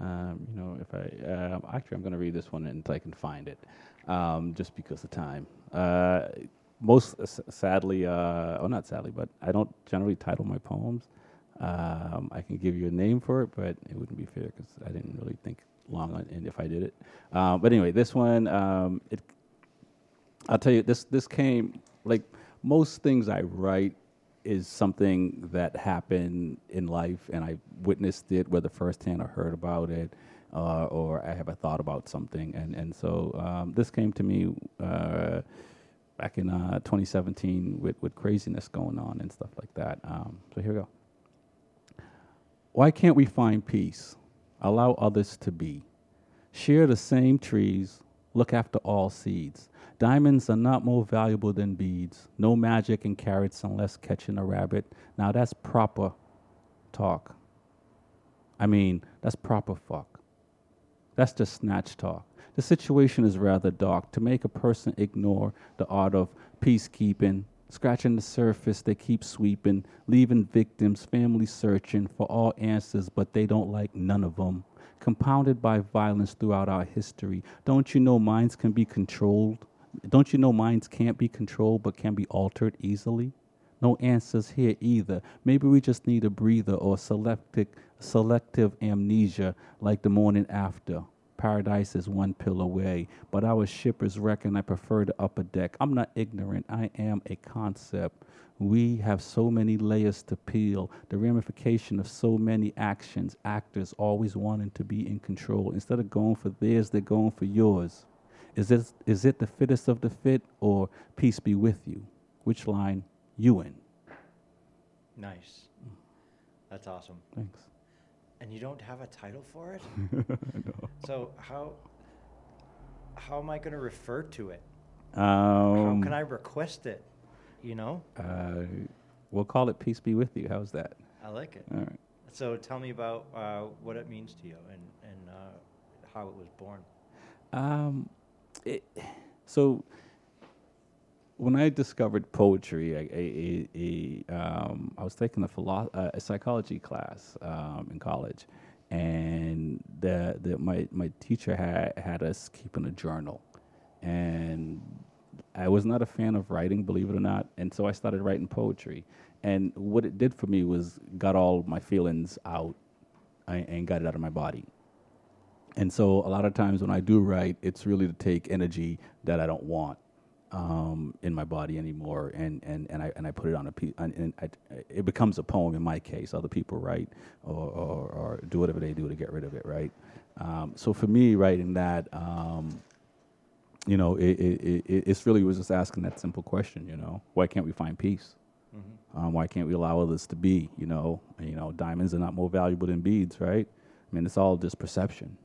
Um, you know, if I um, actually, I'm going to read this one until I can find it, um, just because of time. Uh, most s- sadly, uh, oh, not sadly, but I don't generally title my poems. Um, I can give you a name for it, but it wouldn't be fair because I didn't really think long on it if I did it. Um, but anyway, this one, um, it, I'll tell you, this this came like most things I write is something that happened in life, and I witnessed it, whether firsthand or heard about it, uh, or I have a thought about something, and and so um, this came to me uh, back in uh, 2017 with with craziness going on and stuff like that. Um, so here we go. Why can't we find peace? Allow others to be. Share the same trees. Look after all seeds. Diamonds are not more valuable than beads. No magic in carrots unless catching a rabbit. Now that's proper talk. I mean, that's proper fuck. That's just snatch talk. The situation is rather dark. To make a person ignore the art of peacekeeping, scratching the surface, they keep sweeping, leaving victims, families searching for all answers, but they don't like none of them. Compounded by violence throughout our history. Don't you know minds can be controlled? Don't you know minds can't be controlled but can be altered easily? No answers here either. Maybe we just need a breather or selective, selective amnesia like the morning after. Paradise is one pill away, but our ship is wrecking. I prefer the upper deck. I'm not ignorant, I am a concept. We have so many layers to peel, the ramification of so many actions, actors always wanting to be in control. Instead of going for theirs, they're going for yours. Is, this, is it the fittest of the fit or peace be with you? Which line you in? Nice. That's awesome. Thanks. And you don't have a title for it? So how how am I going to refer to it? how Um, can I request it? You know? Uh, we'll call it peace be with you. How's that? I like it. All right. So tell me about uh, what it means to you and and uh, how it was born. Um, it, so when I discovered poetry, I, a, a, um, I was taking a, philo- uh, a psychology class um, in college, and the, the, my, my teacher had, had us keeping a journal. And I was not a fan of writing, believe it or not, and so I started writing poetry. And what it did for me was got all my feelings out and got it out of my body. And so a lot of times when I do write, it's really to take energy that I don't want um, in my body anymore, and, and, and I and I put it on a piece, and, and I, it becomes a poem in my case. Other people write or, or, or do whatever they do to get rid of it, right? Um, so for me, writing that, um, you know, it, it, it, it's really was just asking that simple question, you know, why can't we find peace? Um, why can't we allow others to be? You know, you know, diamonds are not more valuable than beads, right? I mean, it's all just perception,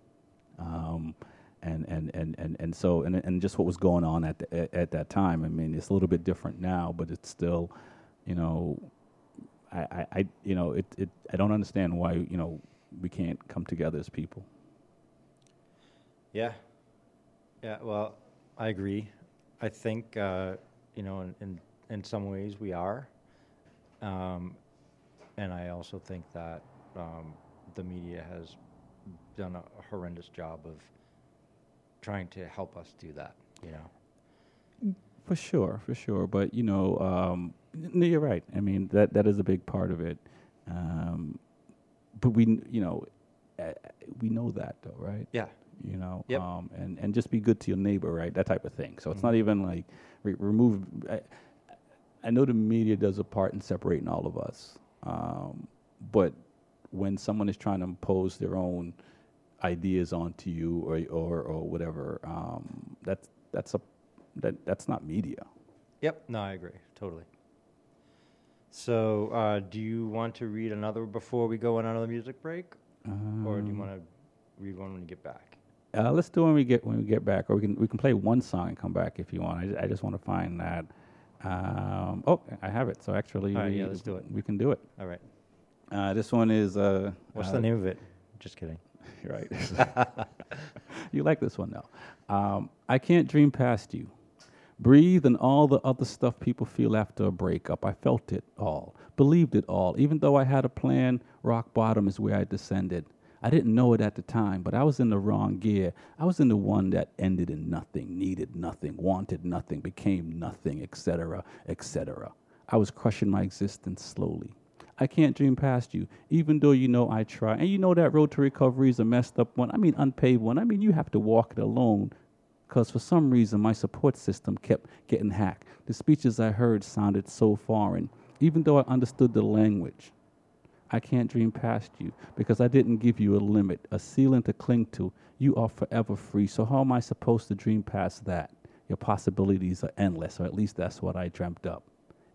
um, and, and and and and so and and just what was going on at the, at, at that time. I mean, it's a little bit different now, but it's still, you know, I, I, I you know, it, it I don't understand why you know we can't come together as people. Yeah. Yeah, well, I agree. I think, uh, you know, in, in, in some ways we are. Um, and I also think that um, the media has done a horrendous job of trying to help us do that, you know? For sure, for sure. But you know, um, no, you're right. I mean, that that is a big part of it. Um, but we, you know, uh, we know that though, right? Yeah. You know, Yep. um, and and just be good to your neighbor, right? That type of thing. So it's Mm-hmm. not even like re- remove. I, I know the media does a part in separating all of us, um, but when someone is trying to impose their own ideas onto you or or, or whatever, um, that's that's a that that's not media. Yep. No, I agree. Totally. So, uh, do you want to read another before we go on another music break? or do you Um, want to read one when you get back? Uh, let's do when we get when we get back, or we can we can play one song and come back if you want. I, ju- I just want to find that. Um, oh, I have it. So actually, right, we, yeah, let's do it. We can do it. All right. Uh, this one is. Uh, What's uh, the name of it? Just kidding. Right. you like this one though. Um, I can't dream past you. Breathe and all the other stuff people feel after a breakup. I felt it all, believed it all. Even though I had a plan, rock bottom is where I descended. I didn't know it at the time, but I was in the wrong gear. I was in the one that ended in nothing, needed nothing, wanted nothing, became nothing, etc., etc. I was crushing my existence slowly. I can't dream past you, even though you know I try. And you know that road to recovery is a messed up one. I mean, unpaved one. I mean, you have to walk it alone because for some reason my support system kept getting hacked. The speeches I heard sounded so foreign, even though I understood the language. I can't dream past you because I didn't give you a limit, a ceiling to cling to. You are forever free. So, how am I supposed to dream past that? Your possibilities are endless, or at least that's what I dreamt up.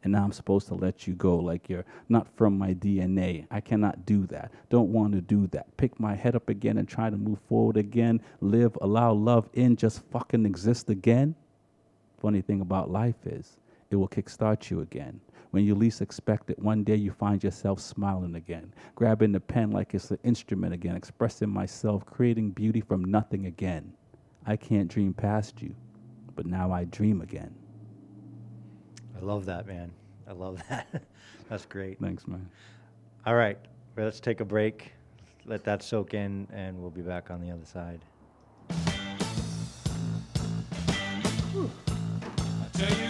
And now I'm supposed to let you go like you're not from my DNA. I cannot do that. Don't want to do that. Pick my head up again and try to move forward again. Live, allow love in, just fucking exist again. Funny thing about life is, it will kickstart you again. When you least expect it, one day you find yourself smiling again, grabbing the pen like it's an instrument again, expressing myself, creating beauty from nothing again. I can't dream past you, but now I dream again. I love that, man. I love that. That's great. Thanks, man. All right. Well, let's take a break. Let that soak in, and we'll be back on the other side. I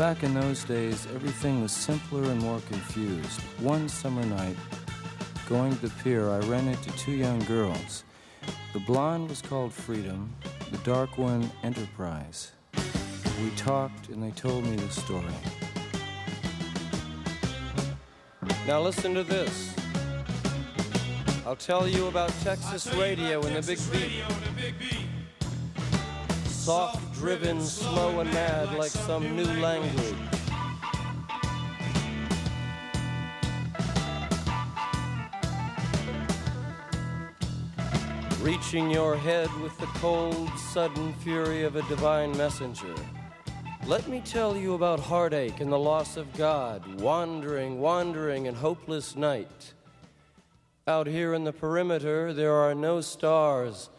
Back in those days, everything was simpler and more confused. One summer night, going to the pier, I ran into two young girls. The blonde was called Freedom, the dark one, Enterprise. We talked, and they told me the story. Now, listen to this. I'll tell you about Texas, radio, and radio and the Big Beat. Soft driven slow and mad like some new language. Reaching your head with the cold, sudden fury of a divine messenger. Let me tell you about heartache and the loss of God, wandering, wandering, and hopeless night. Out here in the perimeter, there are no stars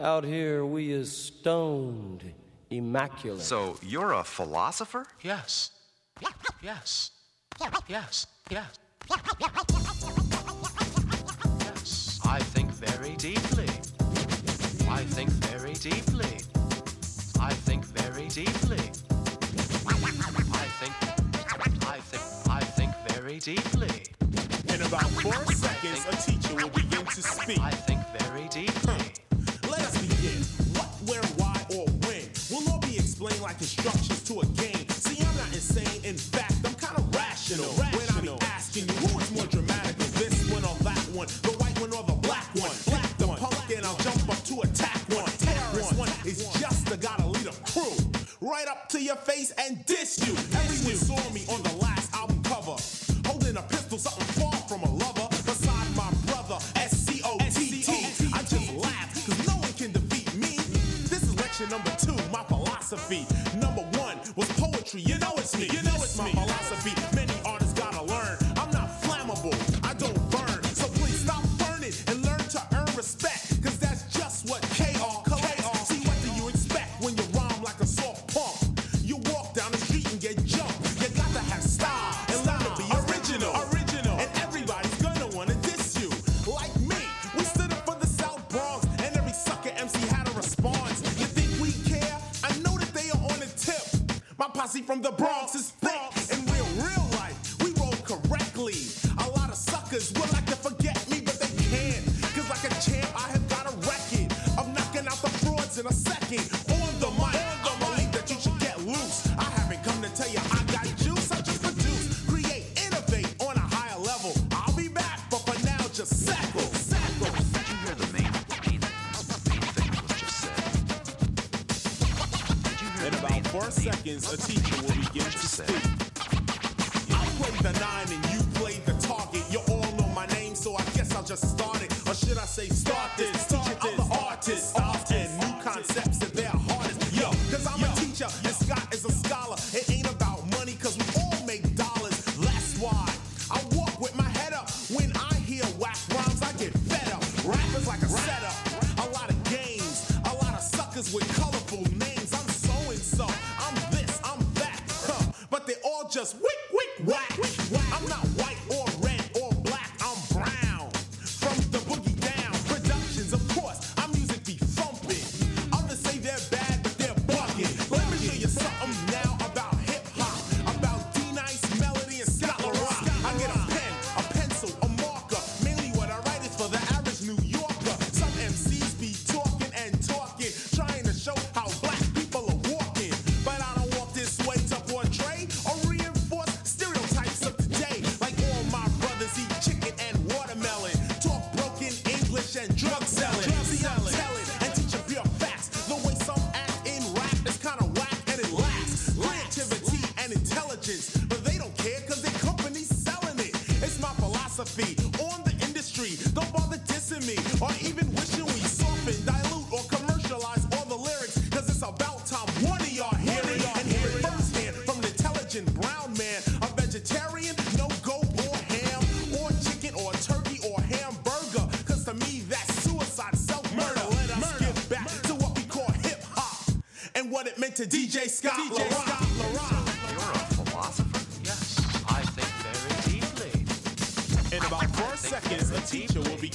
out here, we is stoned, immaculate. So you're a philosopher? Yes. Yes. Yes. Yes. Yes. I think very deeply. I think very deeply. I think very deeply. I think. I think. I think very deeply. In about four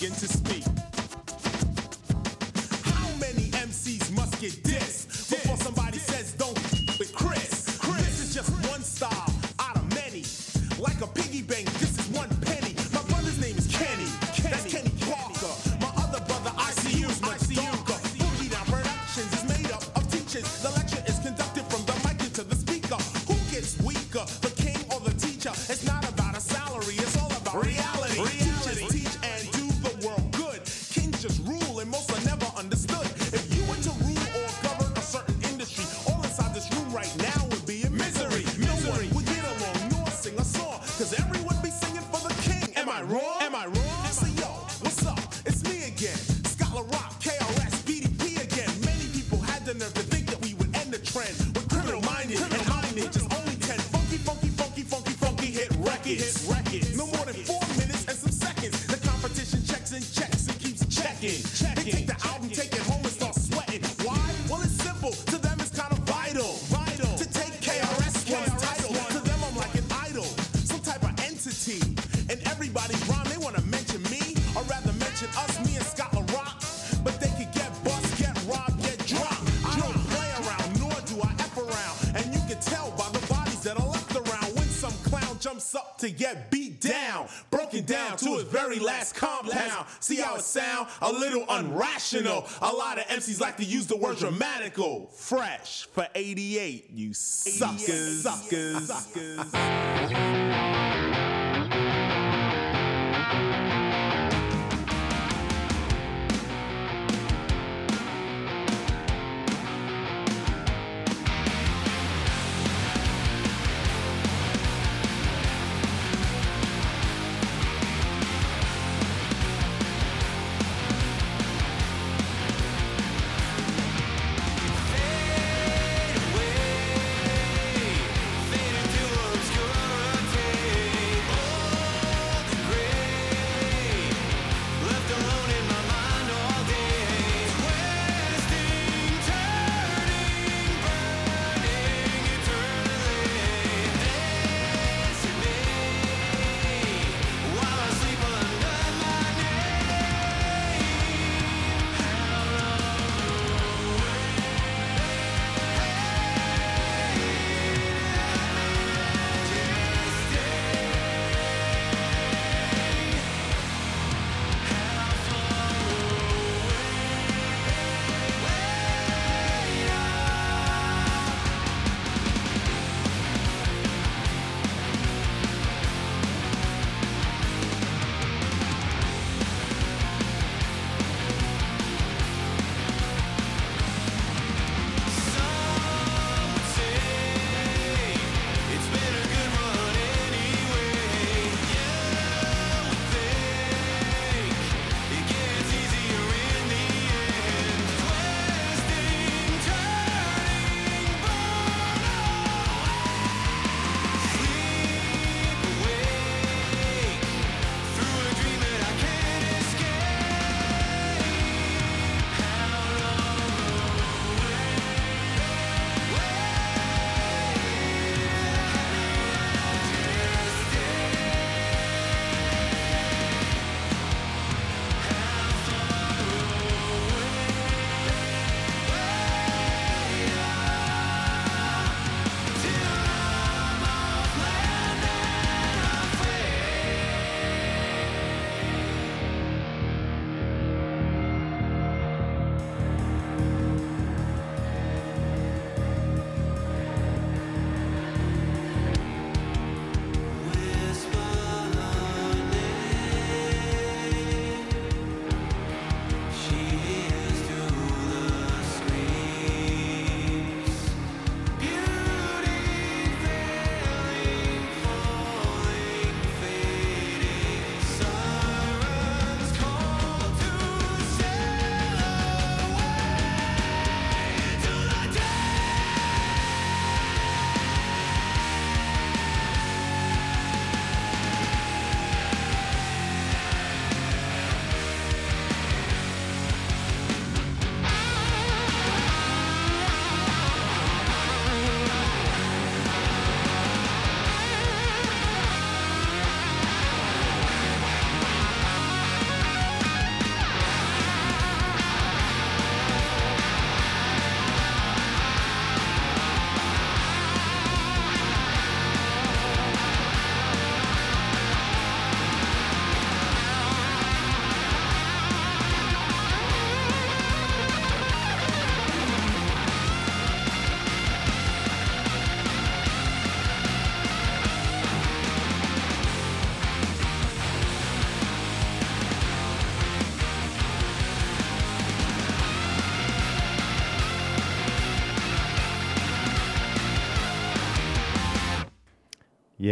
begin to speak. Little unrational. A lot of MCs like to use the word dramatical. Fresh for 88, you suckers. Suckers. suckers.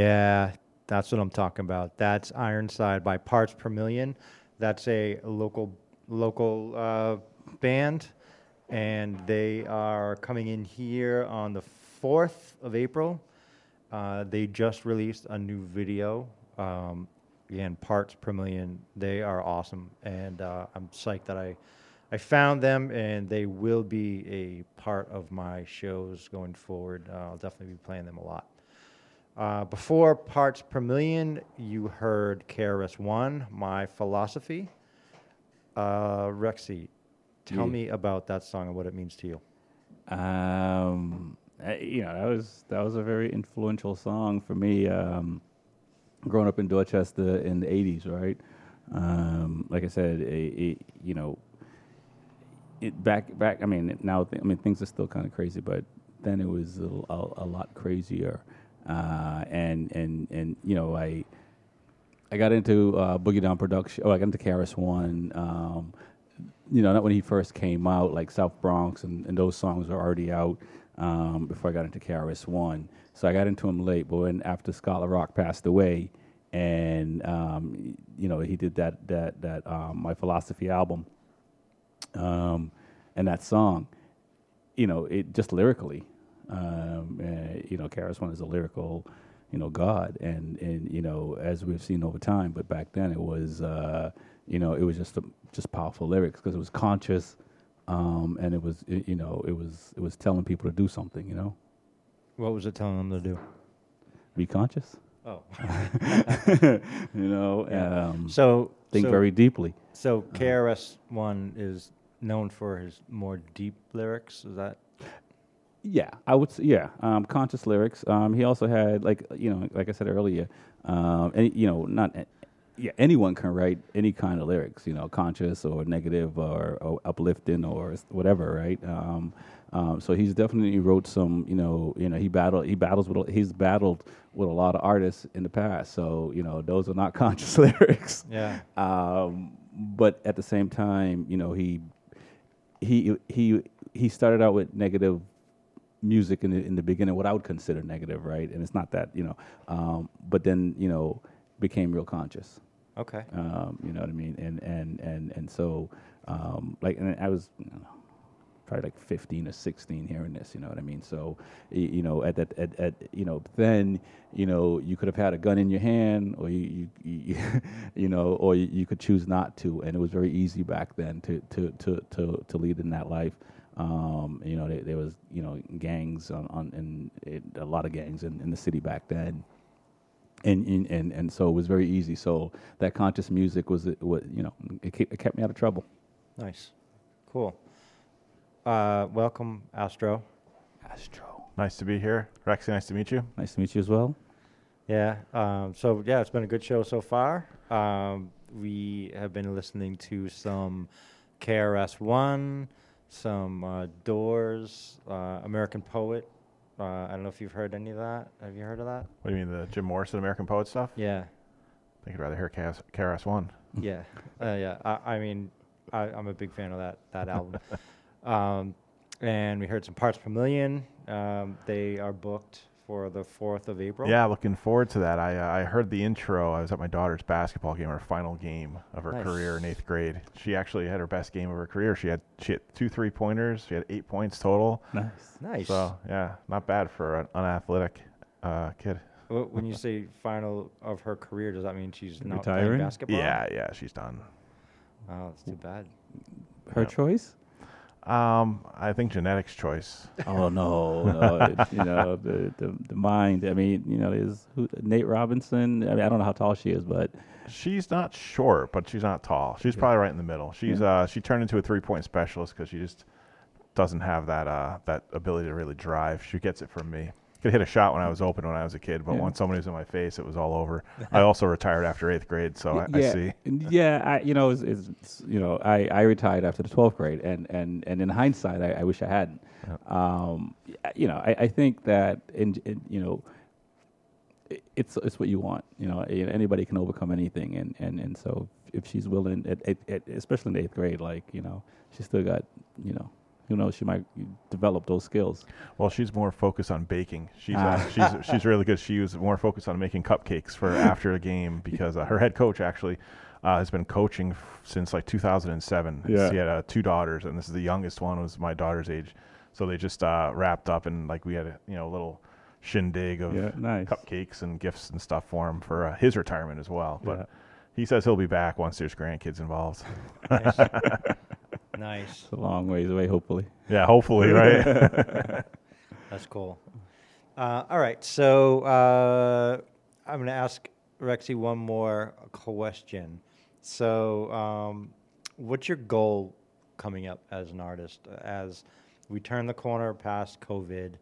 Yeah, that's what I'm talking about. That's Ironside by Parts Per Million. That's a local local uh, band, and they are coming in here on the fourth of April. Uh, they just released a new video. Um, again, parts per million. They are awesome, and uh, I'm psyched that I I found them, and they will be a part of my shows going forward. Uh, I'll definitely be playing them a lot. Uh, before parts per million, you heard KRS One, my philosophy. Uh, Rexy, tell Yeah. me about that song and what it means to you. Um, I- you know, that was that was a very influential song for me. Um, growing up in Dorchester in the '80s, right? Um, like I said, it, it, you know, it back back. I mean, now th- I mean things are still kind of crazy, but then it was a, a, a lot crazier. Uh, and and and you know, I I got into uh, Boogie Down production. Oh, I got into KRS One. Um, you know, not when he first came out, like South Bronx, and, and those songs were already out um, before I got into KRS One. So I got into him late. But when after Scott La Rock passed away, and um, you know, he did that that that um, my philosophy album, um, and that song, you know, it just lyrically, um, uh, you know, One is a lyrical, you know, god, and and you know, as we've seen over time, but back then it was, uh, you know, it was just a, just powerful lyrics because it was conscious, um, and it was, it, you know, it was it was telling people to do something, you know, What was it telling them to do? be conscious. Oh. you know, Yeah. um, so think so- very deeply. So KRS One is known for his more deep lyrics. Is that? Yeah, I would. Say, yeah, um, conscious lyrics. Um, he also had like you know, like I said earlier, um, and you know, not yeah, anyone can write any kind of lyrics. You know, conscious or negative or, or uplifting or whatever, right? Um, um, so he's definitely wrote some. You know, you know, he battled. He battles with. a- He's battled with a lot of artists in the past. So you know, those are not conscious lyrics. Yeah. Um, but at the same time, you know, he he he he started out with negative music in the, in the beginning, what I would consider negative, right? And it's not that, you know, um, but then you know became real conscious. Okay. Um, you know what I mean? And and and and so um, like, and I was. You know, Probably like 15 or 16 hearing this, you know what I mean? So, you know, at that, at, at, you know, then, you know, you could have had a gun in your hand, or you, you, you, you know, or you, you could choose not to, and it was very easy back then to, to, to, to, to lead in that life. Um, you know, there, there was, you know, gangs on, on and it, a lot of gangs in, in the city back then and, and and and so it was very easy. So that conscious music was what you know it kept, it kept me out of trouble. Nice. Cool. Uh, welcome, Astro. Astro. Nice to be here. Rexy, nice to meet you. Nice to meet you as well. Yeah. Um, so yeah, it's been a good show so far. Um, we have been listening to some KRS One, some uh, Doors, uh, American Poet. Uh, I don't know if you've heard any of that. Have you heard of that? What do you mean, the Jim Morrison American Poet stuff? Yeah. I think I'd rather hear KRS, KRS One. yeah, uh, yeah. I, I mean, I, I'm a big fan of that that album. um, and we heard some parts per million. Um, they are booked for the fourth of April. Yeah, looking forward to that. I uh, I heard the intro. I was at my daughter's basketball game, her final game of her Nice. career in eighth grade. She actually had her best game of her career. She had she had two three pointers. She had eight points total. Nice. Nice. So yeah, not bad for an unathletic uh, kid. Wh- When you say final of her career, does that mean she's not Retiring? playing basketball? Yeah, yeah, she's done. Oh, that's too bad. Her Yeah. choice? Um, I think genetics choice. Oh no, no it, you know the, the the mind. I mean, you know, there's who, Nate Robinson. I mean, I don't know how tall she is, but She's not short, but she's not tall. She's probably right in the middle. She's uh she turned into a three point specialist because she just doesn't have that uh that ability to really drive. She gets it from me. Could hit a shot when I was open when I was a kid, but Yeah. once somebody was in my face, it was all over. I also retired after eighth grade, so I, I see. Yeah, I, you know, it's, it's, you know, I, I retired after the twelfth grade, and, and, and in hindsight, I, I wish I hadn't. Um, you know, I, I think that in, in you know, i- it's it's what you want. You know, anybody can overcome anything, and, and, and so if she's willing, at, at, at, especially in eighth grade, like you know, she's still got, you know, who knows, she might develop those skills. Well, she's more focused on baking. She's Ah. uh, she's she's really good. She was more focused on making cupcakes for after a game because uh, her head coach actually uh, has been coaching f- since like 2007. Yeah. She had uh, two daughters, and this is the youngest one was my daughter's age. So they just uh, wrapped up and like we had a you know a little shindig of Yeah, nice. cupcakes and gifts and stuff for him for uh, his retirement as well. But He says he'll be back once there's grandkids involved. Nice. Nice. It's a long ways away, hopefully. Yeah, hopefully, right? That's cool. Uh, all right, so uh, I'm going to ask Rexy one more question. So, um, what's your goal coming up as an artist as we turn the corner past COVID,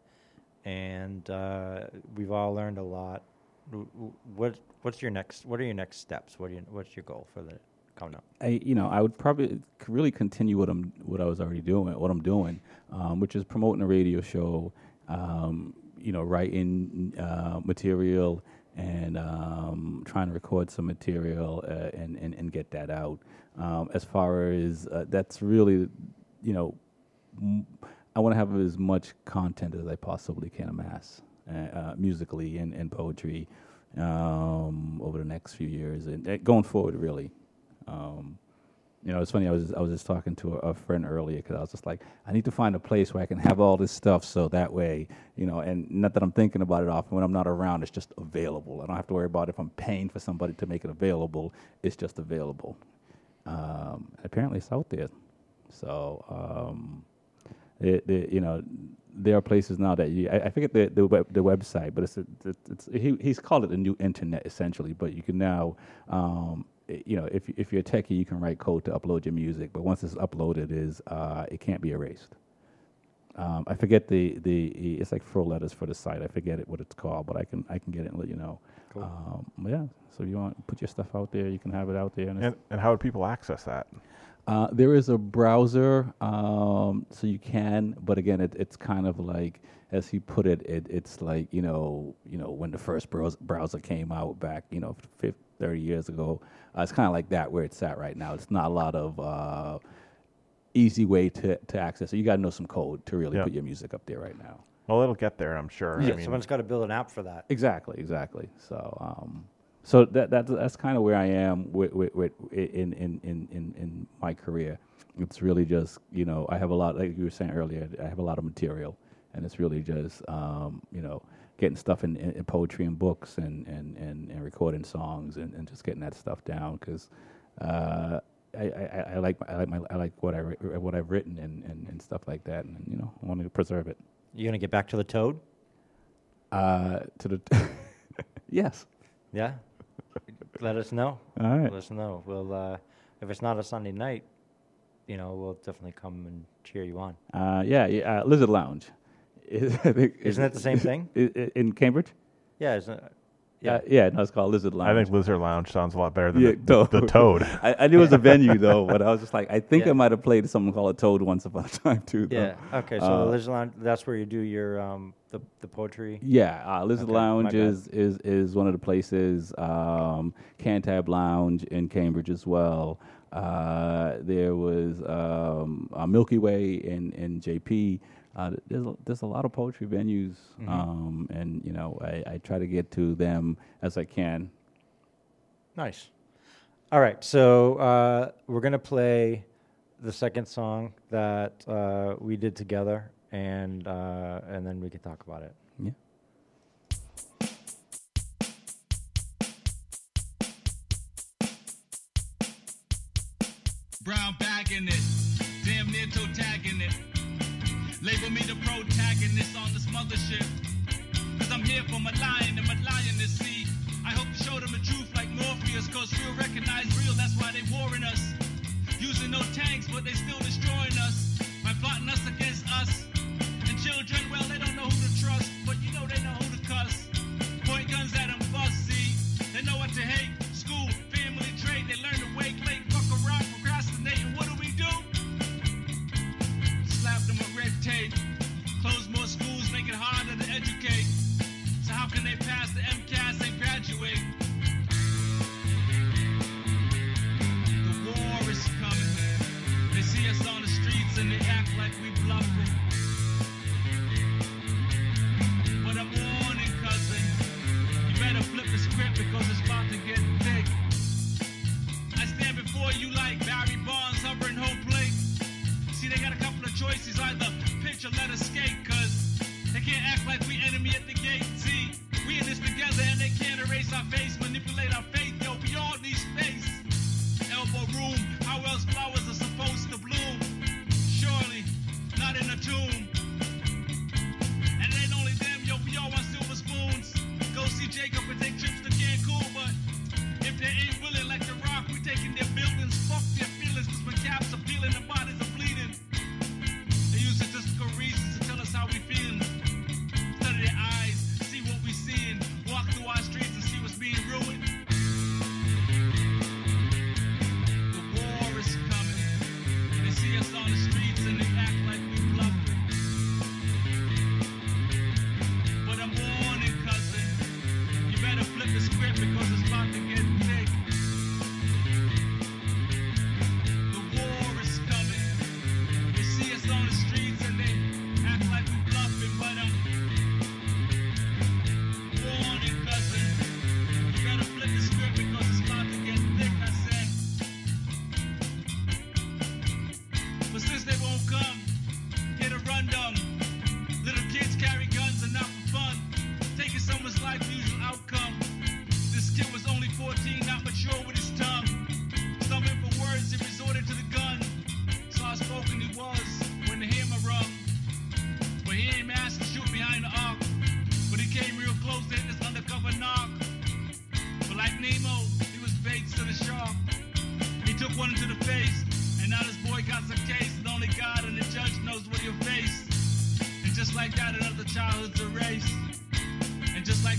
and uh, we've all learned a lot? W- w- What what's your next? What are your next steps? What do you, what's your goal for the coming up? I, you know, I would probably really continue what I'm, what I was already doing, what I'm doing, um, which is promoting a radio show, um, you know, writing uh, material and um, trying to record some material uh, and, and and get that out. Um, as far as uh, that's really, you know, m- I want to have as much content as I possibly can amass, uh, uh, musically and, and poetry, um, over the next few years and going forward, really. Um, you know, it's funny. I was I was just talking to a, a friend earlier because I was just like, I need to find a place where I can have all this stuff, so that way, you know, and not that I'm thinking about it often. When I'm not around, it's just available. I don't have to worry about if I'm paying for somebody to make it available. It's just available. Um, apparently, it's out there. So, um, it, it, you know, there are places now that you. I, I forget the the, web, the website, but it's, it's, it's he, he's called it the new internet essentially. But you can now, um, you know, if if you're a techie, you can write code to upload your music. But once it's uploaded, is uh, it can't be erased. Um, I forget the, the it's like four letters for the site. I forget it what it's called, but I can I can get it and let you know. Cool. Um, yeah, so if you want to put your stuff out there, you can have it out there. And, and, and how would people access that? uh, there is a browser, um, so you can, but again, it, it's kind of like, as he put it, it, it's like you know, you know, when the first browser, browser came out back, you know, 50, 30 years ago. Uh, it's kind of like that where it's at right now. It's not a lot of uh, easy way to, to access it. You got to know some code to really Yeah. put your music up there right now. Well, it'll get there, I'm sure. Yeah, I mean, someone's got to build an app for that. Exactly, exactly. So, um, so that that's that's kind of where I am with, with, with in, in in in in my career. It's really just you know I have a lot like you were saying earlier. I have a lot of material, and it's really just um, you know getting stuff in, in, in poetry and books and and, and, and recording songs and, and just getting that stuff down because. Uh, I, I, I like I like my I like what I what I've written and, and, and stuff like that and you know I want to preserve it. You gonna get back to the toad? Uh, to the yes. Yeah. Let us know. All right. Let us know. We'll uh, if it's not a Sunday night, you know, we'll definitely come and cheer you on. Uh, yeah, yeah uh, Lizard Lounge. I think- Isn't that the same thing? I- I- in Cambridge? Yeah. Isn't it? Yeah, Yeah. yeah. No, it's called Lizard Lounge. I think Lizard Lounge sounds a lot better than Yeah, the, the, the Toad. I, I knew it was a venue though, but I was just like, I think Yeah. I might have played something called a Toad once upon a time too. though. Yeah. Okay. So Uh, the Lizard Lounge, that's where you do your um the the poetry. Yeah, uh, Lizard Okay, Lounge is, is is one of the places. Um, Cantab Lounge in Cambridge as well. Uh, there was um, uh, Milky Way in in JP. Uh, there's a, there's a lot of poetry venues, Mhm. um, and you know I, I try to get to them as I can. Nice. All right. So uh, we're gonna play the second song that uh, we did together, and uh, and then we can talk about it. Recognize real, that's why they warring us. Using no tanks, but they still destroying us. By plotting us against us. And children, well, they don't know who to trust, but you know they know who to cuss. Point guns at them, see. They know what to hate. I stand before you like Barry Bonds hovering home plate. See, they got a couple of choices either pitch or let us they can't act like we enemy at the gate. See, we in this together and they can't erase our manipulate our faith, yo, we all need space. Elbow room, how else flowers are supposed to bloom? Surely, not in a tomb. And it ain't only them, yo, we all want silver spoons. Go see Jacob and take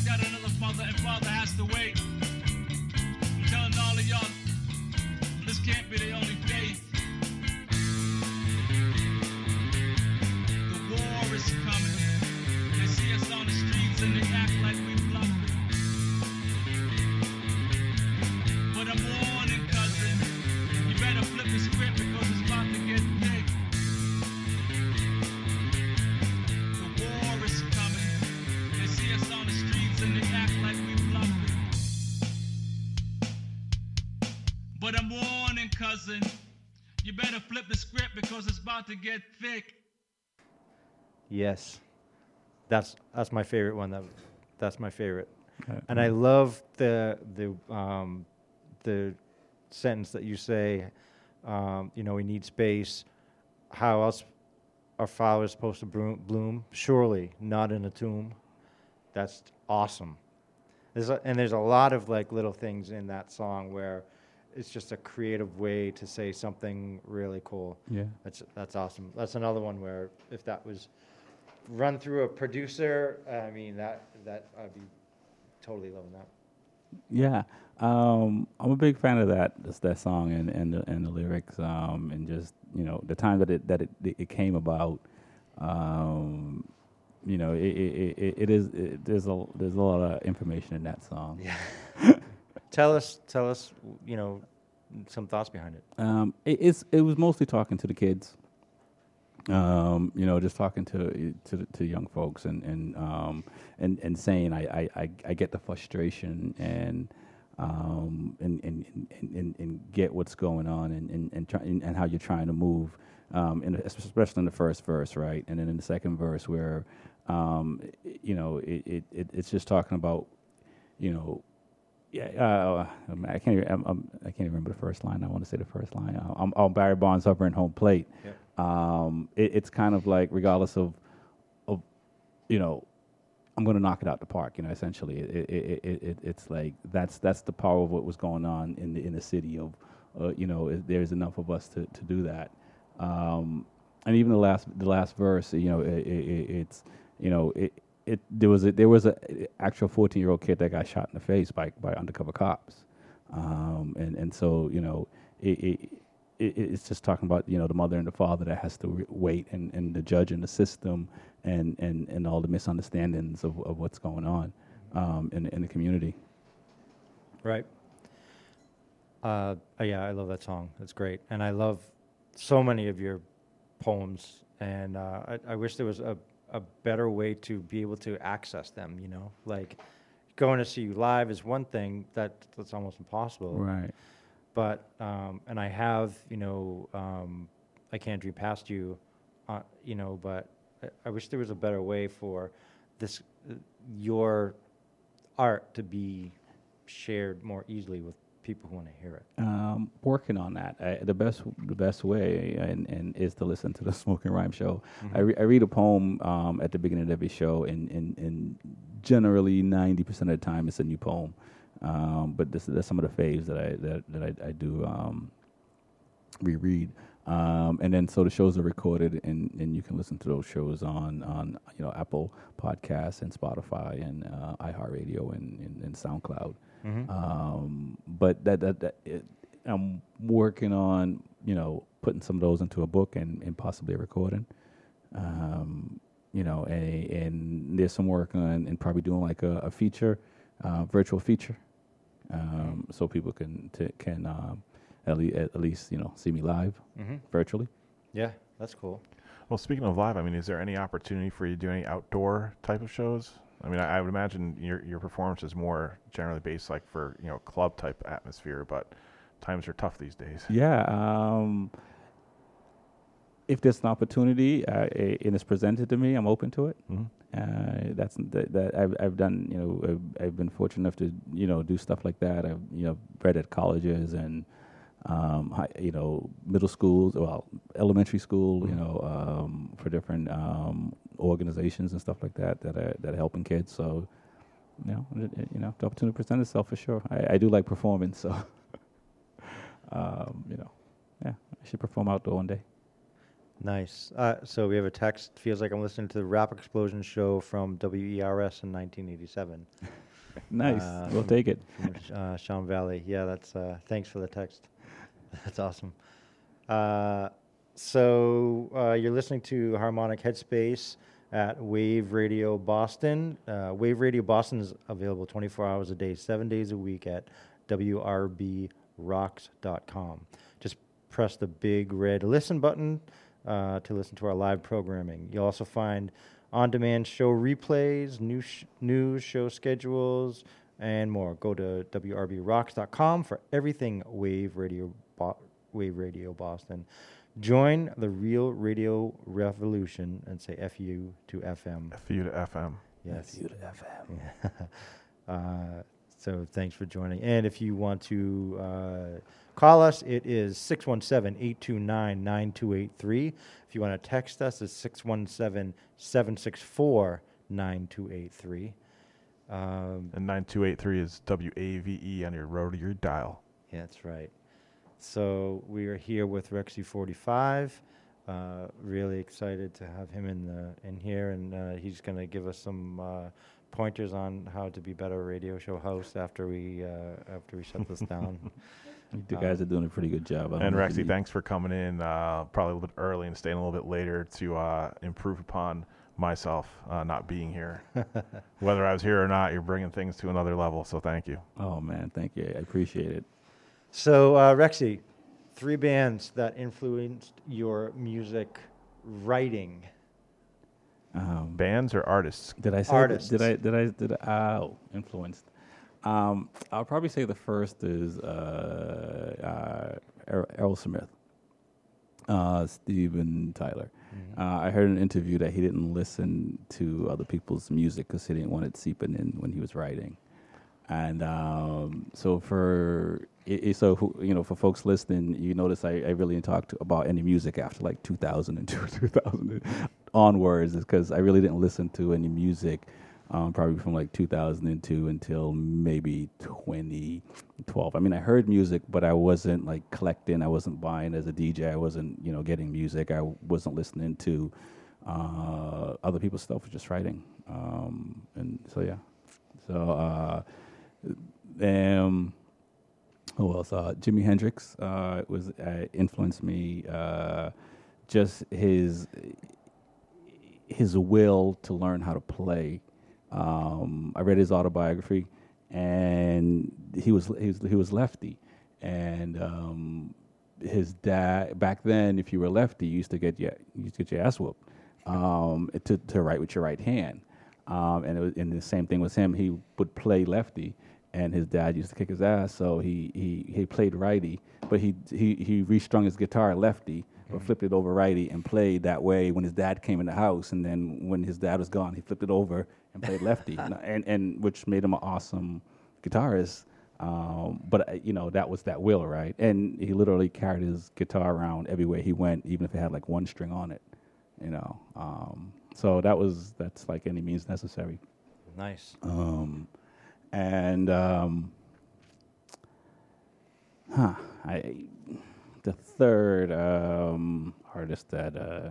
That, another mother and father has to wait. About to get thick. Yes, that's that's my favorite one. That that's my favorite, Uh, and I love the the um, the sentence that you say. Um, you know, we need space. How else are flowers supposed to bloom? bloom? Surely not in a tomb. That's awesome. There's a, and there's a lot of like little things in that song where it's just a creative way to say something really cool. Yeah. That's that's awesome. That's another one where if that was run through a producer, I mean that that I'd be totally loving that. Yeah, um, I'm a big fan of that that song and and the, and the lyrics um, and just you know the time that it that it, it came about. Um, you know, it it, it, it is it, there's a there's a lot of information in that song. Yeah. tell us tell us you know some thoughts behind it. Um, it, it's it was mostly talking to the kids. Um, you know, just talking to to to young folks and and um, and and saying I, I, I, get the frustration and um, and, and, and, and get what's going on and and and, try, and, and how you're trying to move. Um, in, especially in the first verse, right, and then in the second verse where, um, you know, it, it it's just talking about, you know, yeah, uh, I can't. Even, I'm, I'm, I can't even remember the first line. I want to say the first line. Uh, I'm, I'm Barry Bonds upper and home plate. Um, it, it's kind of like regardless of, of, you know, I'm going to knock it out the park. You know, essentially, it, it, it, it, it, it's like that's that's the power of what was going on in the in the city of, uh, you know, there's enough of us to, to do that. Um, and even the last the last verse, you know, it, it, it, it's you know it. It, there was a, there was a actual 14 year old kid that got shot in the face by by undercover cops, um, and and so you know it, it, it it's just talking about you know the mother and the father that has to re- wait and, and the judge and the system and, and, and all the misunderstandings of, of what's going on um, in in the community. Right. Uh, yeah, I love that song. It's great, and I love so many of your poems. And uh, I, I wish there was a, a better way to be able to access them. You know, like going to see you live is one thing that that's almost impossible. Right. But um, and I have, you know, um, I can't dream past you, uh, you know. But I, I wish there was a better way for this uh, your art to be shared more easily with people who want to hear it. Um, working on that. I, the best the best way and, and is to listen to the Smokin Rhymes show. I, Mhm. re- I read a poem um, at the beginning of every show, and, and, and generally ninety percent of the time it's a new poem. Um, but this that's some of the faves that I that, that I, I do um, reread. Um, and then so the shows are recorded, and, and you can listen to those shows on on you know Apple Podcasts and Spotify and uh, iHeartRadio and, and, and SoundCloud. Mhm. Um, but that that, that it, I'm working on you know putting some of those into a book and, and possibly a recording. Um, you know, and, and there's some work on and probably doing like a, a feature, uh, virtual feature, um, so people can t- can um, at, le- at least you know see me live Mhm. virtually. Yeah, that's cool. Well, speaking of live, I mean, is there any opportunity for you to do any outdoor type of shows? I mean, I, I would imagine your your performance is more generally based like for you know club type atmosphere, but times are tough these days. Yeah. Um, if there's an opportunity uh, and it's presented to me, I'm open to it. Mhm. Uh, that's that, that I've I've done. You know, I've, I've been fortunate enough to you know do stuff like that. I've you know read at colleges and um, high, you know middle schools, well elementary school. You know um, for different um, organizations and stuff like that that are that are helping kids. So you know it, it- you know the opportunity presents itself for sure. I, I do like performing, so um, you know yeah, I should perform outdoor one day. Nice. Uh, so we have a text. Feels like I'm listening to the Rap Explosion show from WERS in 1987. Nice. We'll from- take it. From uh, Sean Valley. Yeah, that's. Uh, thanks for the text. That's awesome. So uh, you're listening to Harmonic Headspace at Wave Radio Boston. Uh, Wave Radio Boston is available 24 hours a day, seven days a week at wrbrocks.com. Just press the big red listen button uh, to listen to our live programming. You'll also find on-demand show replays, new sh- news, show schedules, and more. Go to wrbrocks.com for everything Wave Radio, Bo- Wave Radio Boston. Join the real radio revolution and say "fu" to FM. FU to FM. Yes. FU to FM. Yeah. uh, so thanks for joining. And if you want to uh, call us, it is 617 829 9283. If you want to text us, it's 617 764 9283. Um, And 9283 is WAVE E on your rotary dial. Yeah, that's right. So we are here with Rexy 45. Uh, really excited to have him in the in here, and uh, he's going to give us some uh, pointers on how to be better radio show hosts after we uh, after we shut this down. You Uh, guys are doing a pretty good job. And know Rexy, thanks for coming in uh, probably a little bit early and staying a little bit later to uh, improve upon myself uh, not being here. Whether I was here or not, you're bringing things to another level. So thank you. Oh man, thank you. I appreciate it. So, uh, Rexy, three bands that influenced your music writing. Um, Bands or artists? Did I say Artists. Did I did I did I oh, influenced? Um, I'll probably say the first is uh, uh, Er- Aerosmith, uh, Steven Tyler. Mm-hmm. Uh, I heard an interview that he didn't listen to other people's music because he didn't want it seeping in when he was writing. And um, so for i i- so who, you know for folks listening, you notice I, I really didn't talk to, about any music after like 2002 or 2000 onwards, is because I really didn't listen to any music um, probably from like 2002 until maybe 2012. I mean, I heard music, but I wasn't like collecting. I wasn't buying as a DJ. I wasn't you know getting music. I wasn't listening to uh, other people's stuff. Just writing. Um, and so yeah. So uh, um, who else? Uh, Jimi Hendrix uh, was uh, influenced me. Uh, just his his will to learn how to play. Um, I read his autobiography, and he was he was, he was lefty, and um, his dad back then, if you were lefty, you used to get your you used to get your ass whooped um, to to write with your right hand. Um, and was, and the same thing with him. He would play lefty, and his dad used to kick his ass. So he he, he played righty, but he he he restrung his guitar lefty, but flipped it over righty and played that way when his dad came in the house. And then when his dad was gone, he flipped it over and played lefty, and, and and which made him an awesome guitarist. Um, but uh, you know that was that will, right? And he literally carried his guitar around everywhere he went, even if it had like one string on it. You know, um, so that was that's like any means necessary. Nice. Um, and um, huh, I the third um, artist that uh,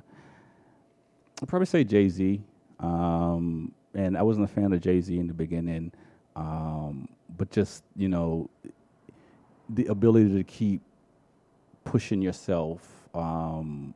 I'd probably say Jay Z. Um, and I wasn't a fan of Jay Z in the beginning, um, but just you know, the ability to keep pushing yourself um,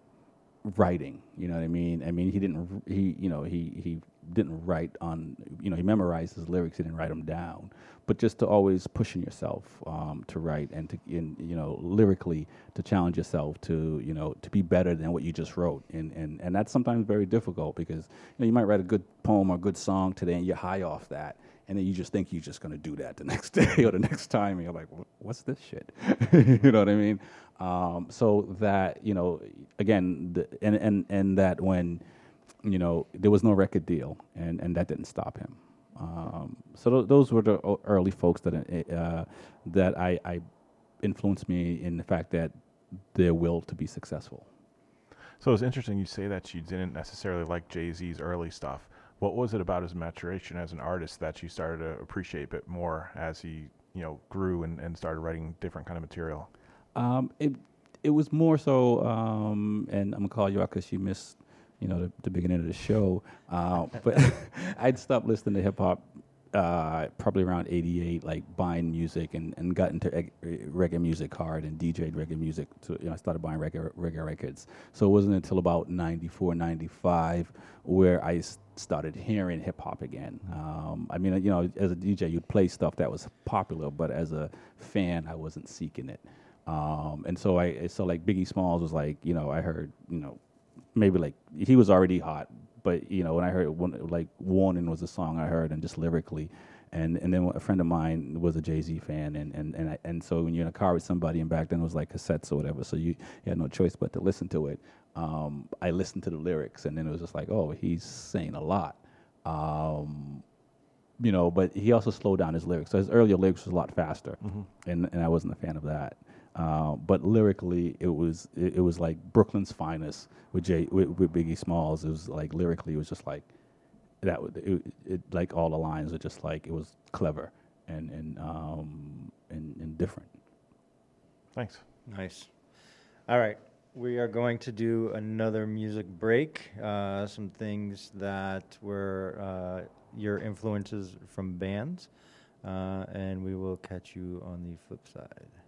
writing. You know what I mean? I mean, he didn't. He you know he he didn't write on. You know, he memorized his lyrics. He didn't write them down. But just to always pushing yourself um, to write and to in, you know lyrically to challenge yourself to you know to be better than what you just wrote. And and and that's sometimes very difficult because you know you might write a good poem or a good song today and you're high off that. And then you just think you're just gonna do that the next day or the next time, and you're like, "What's this shit?" you know what I mean? Um, so that you know, again, the, and and and that when you know there was no record deal, and and that didn't stop him. Um, so th- those were the early folks that uh, that I, I influenced me in the fact that their will to be successful. So it's interesting you say that you didn't necessarily like Jay Z's early stuff. What was it about his maturation as an artist that you started to appreciate a bit more as he, you know, grew and, and started writing different kind of material? Um, it, it was more so, um, and I'm gonna call you out because you missed, you know, the, the beginning of the show. Uh, but I'd stopped listening to hip hop uh, probably around '88, like buying music and, and got into eg- reggae music hard and DJed reggae music. To, you know, I started buying reggae, reggae records. So it wasn't until about '94, '95 where I s- started hearing hip hop again. Um, I mean, you know, as a DJ, you'd play stuff that was popular, but as a fan, I wasn't seeking it. Um, and so I, so like Biggie Smalls was like, you know, I heard, you know, maybe like he was already hot, but you know, when I heard one, like "Warning" was a song I heard, and just lyrically, and and then a friend of mine was a Jay Z fan, and and and I, and so when you're in a car with somebody, and back then it was like cassettes or whatever, so you, you had no choice but to listen to it. Um, I listened to the lyrics, and then it was just like, oh, he's saying a lot. Um, you know, but he also slowed down his lyrics. So his earlier lyrics was a lot faster, Mhm. and and I wasn't a fan of that. Uh, but lyrically, it was it, it was like Brooklyn's finest with Jay with, with Biggie Smalls. It was like lyrically, it was just like that. It, it like all the lines were just like it was clever and and um and, and different. Thanks. Nice. All right. We are going to do another music break. Uh, some things that were uh, your influences from bands. Uh, and we will catch you on the flip side.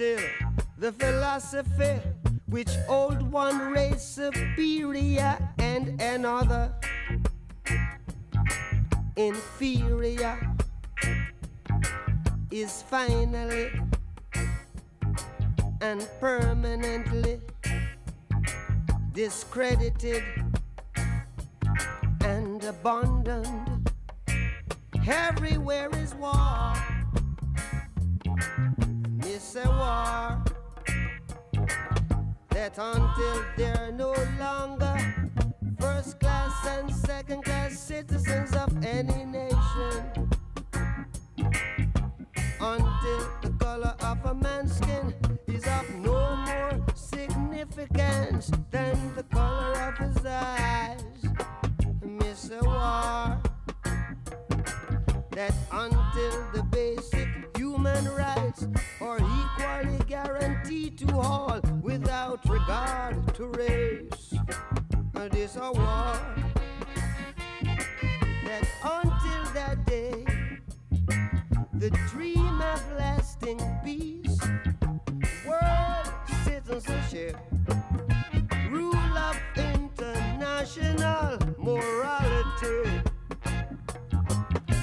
Until the philosophy which old one race superior and another inferior is finally and permanently discredited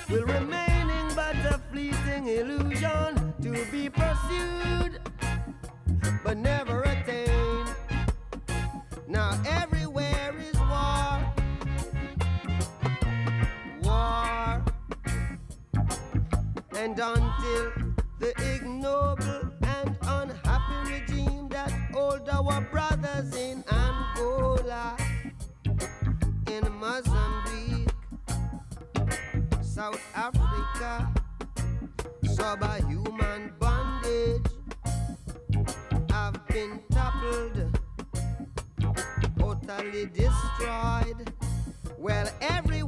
will remaining but a fleeting illusion to be pursued but never attained. Now everywhere is war, war, and until the ignoble and unhappy regime that hold our brothers in Angola, in Mozambique. South Africa, subhuman bondage have been toppled, totally destroyed. Well, everywhere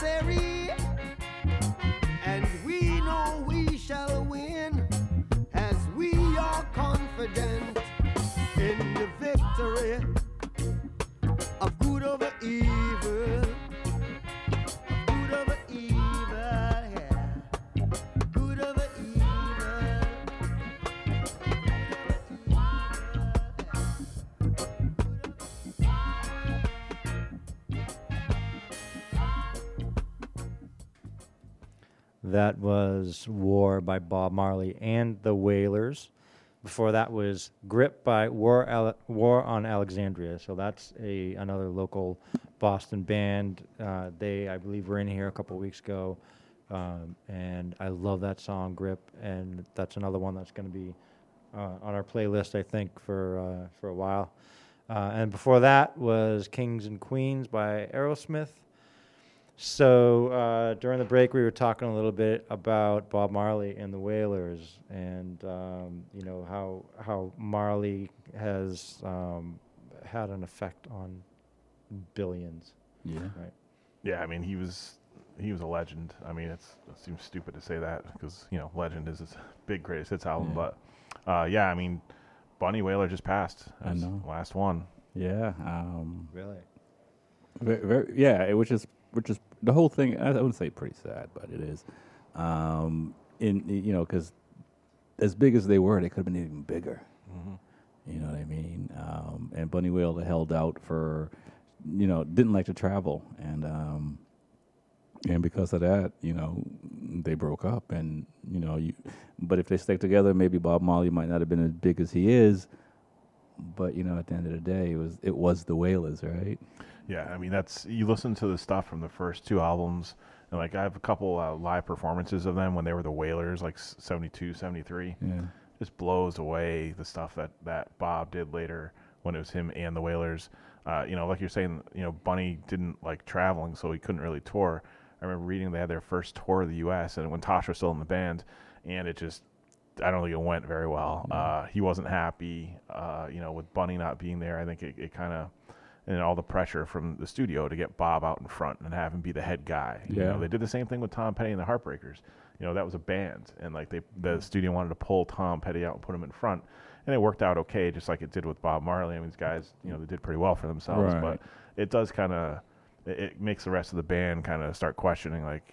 necessary. Was War by Bob Marley and the Wailers. Before that was Grip by War, Ale- War on Alexandria. So that's a another local Boston band. Uh, they, I believe, were in here a couple weeks ago, um, and I love that song Grip. And that's another one that's going to be uh, on our playlist, I think, for uh, for a while. Uh, and before that was Kings and Queens by Aerosmith. So uh, during the break, we were talking a little bit about Bob Marley and the Wailers, and um, you know how how Marley has um, had an effect on billions. Yeah. Right. Yeah, I mean he was he was a legend. I mean it's, it seems stupid to say that because you know Legend is his big greatest hits album, Yeah. but uh, yeah, I mean Bunny Wailer just passed. I as know. Last one. Yeah. Um, Really. Very, very, yeah, it- which is which is the whole thing. I I wouldn't say pretty sad, but it is. Um, in you know, because as big as they were, they could have been even bigger. Mhm. You know what I mean? Um, and Bunny Wailer held out for, you know, didn't like to travel, and um, and because of that, you know, they broke up, and you know, you. But if they stuck together, maybe Bob Marley might not have been as big as he is. But you know, at the end of the day, it was it was the Wailers, right? Yeah, I mean that's you listen to the stuff from the first two albums, and like I have a couple uh, live performances of them when they were the Wailers, like s- 72, 73. Yeah. Just blows away the stuff that that Bob did later when it was him and the Wailers. Uh, you know, like you're saying, you know, Bunny didn't like traveling, so he couldn't really tour. I remember reading they had their first tour of the U.S. and when Tosh was still in the band, and it just, I don't think it went very well. Uh, he wasn't happy. Uh, you know, with Bunny not being there, I think it, it kind of, and all the pressure from the studio to get Bob out in front and have him be the head guy. You Yeah. know, they did the same thing with Tom Petty and the Heartbreakers. You know, that was a band, and like they, the studio wanted to pull Tom Petty out and put him in front, and it worked out okay, just like it did with Bob Marley. I mean, these guys, you know, they did pretty well for themselves, Right. but it does kind of, it, it makes the rest of the band kind of start questioning, like,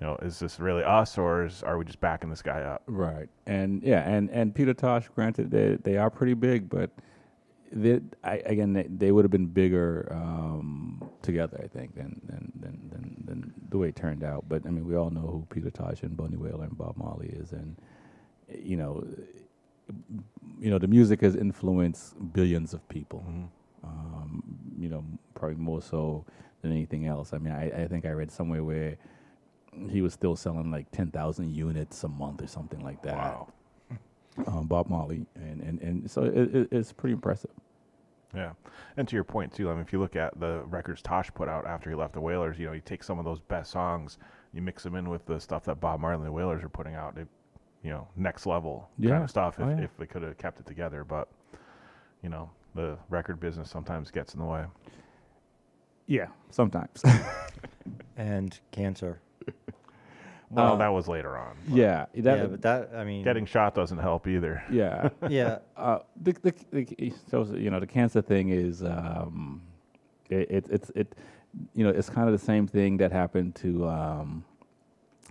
you know, is this really us, or is, are we just backing this guy up? Right, and yeah, and and Peter Tosh, granted, they they are pretty big, but they, I, again, they, they would have been bigger um, together, I think, than than, than than than the way it turned out. But I mean, we all know who Peter Tosh and Bunny Wailer and Bob Marley is, and you know, you know, the music has influenced billions of people. Um, you know, probably more so than anything else. I mean, I, I think I read somewhere where he was still selling like 10,000 units a month or something like that. Wow. Um, Bob Marley. And, and, and so it, it, it's pretty impressive. Yeah, and to your point too, I mean, if you look at the records Tosh put out after he left the Wailers, you know, you take some of those best songs, you mix them in with the stuff that Bob Marley and the Wailers are putting out. They, you know, next level kind of stuff. If, Oh, yeah. if they could have kept it together, but you know, the record business sometimes gets in the way. Yeah, sometimes. and cancer. Well, Uh, that was later on. but- Yeah, that- yeah, but that I mean, getting shot doesn't help either. Yeah. Yeah. Uh, the, the, the, so, you know, the cancer thing is, um, it, it, it's, it, you know, it's kind of the same thing that happened to um,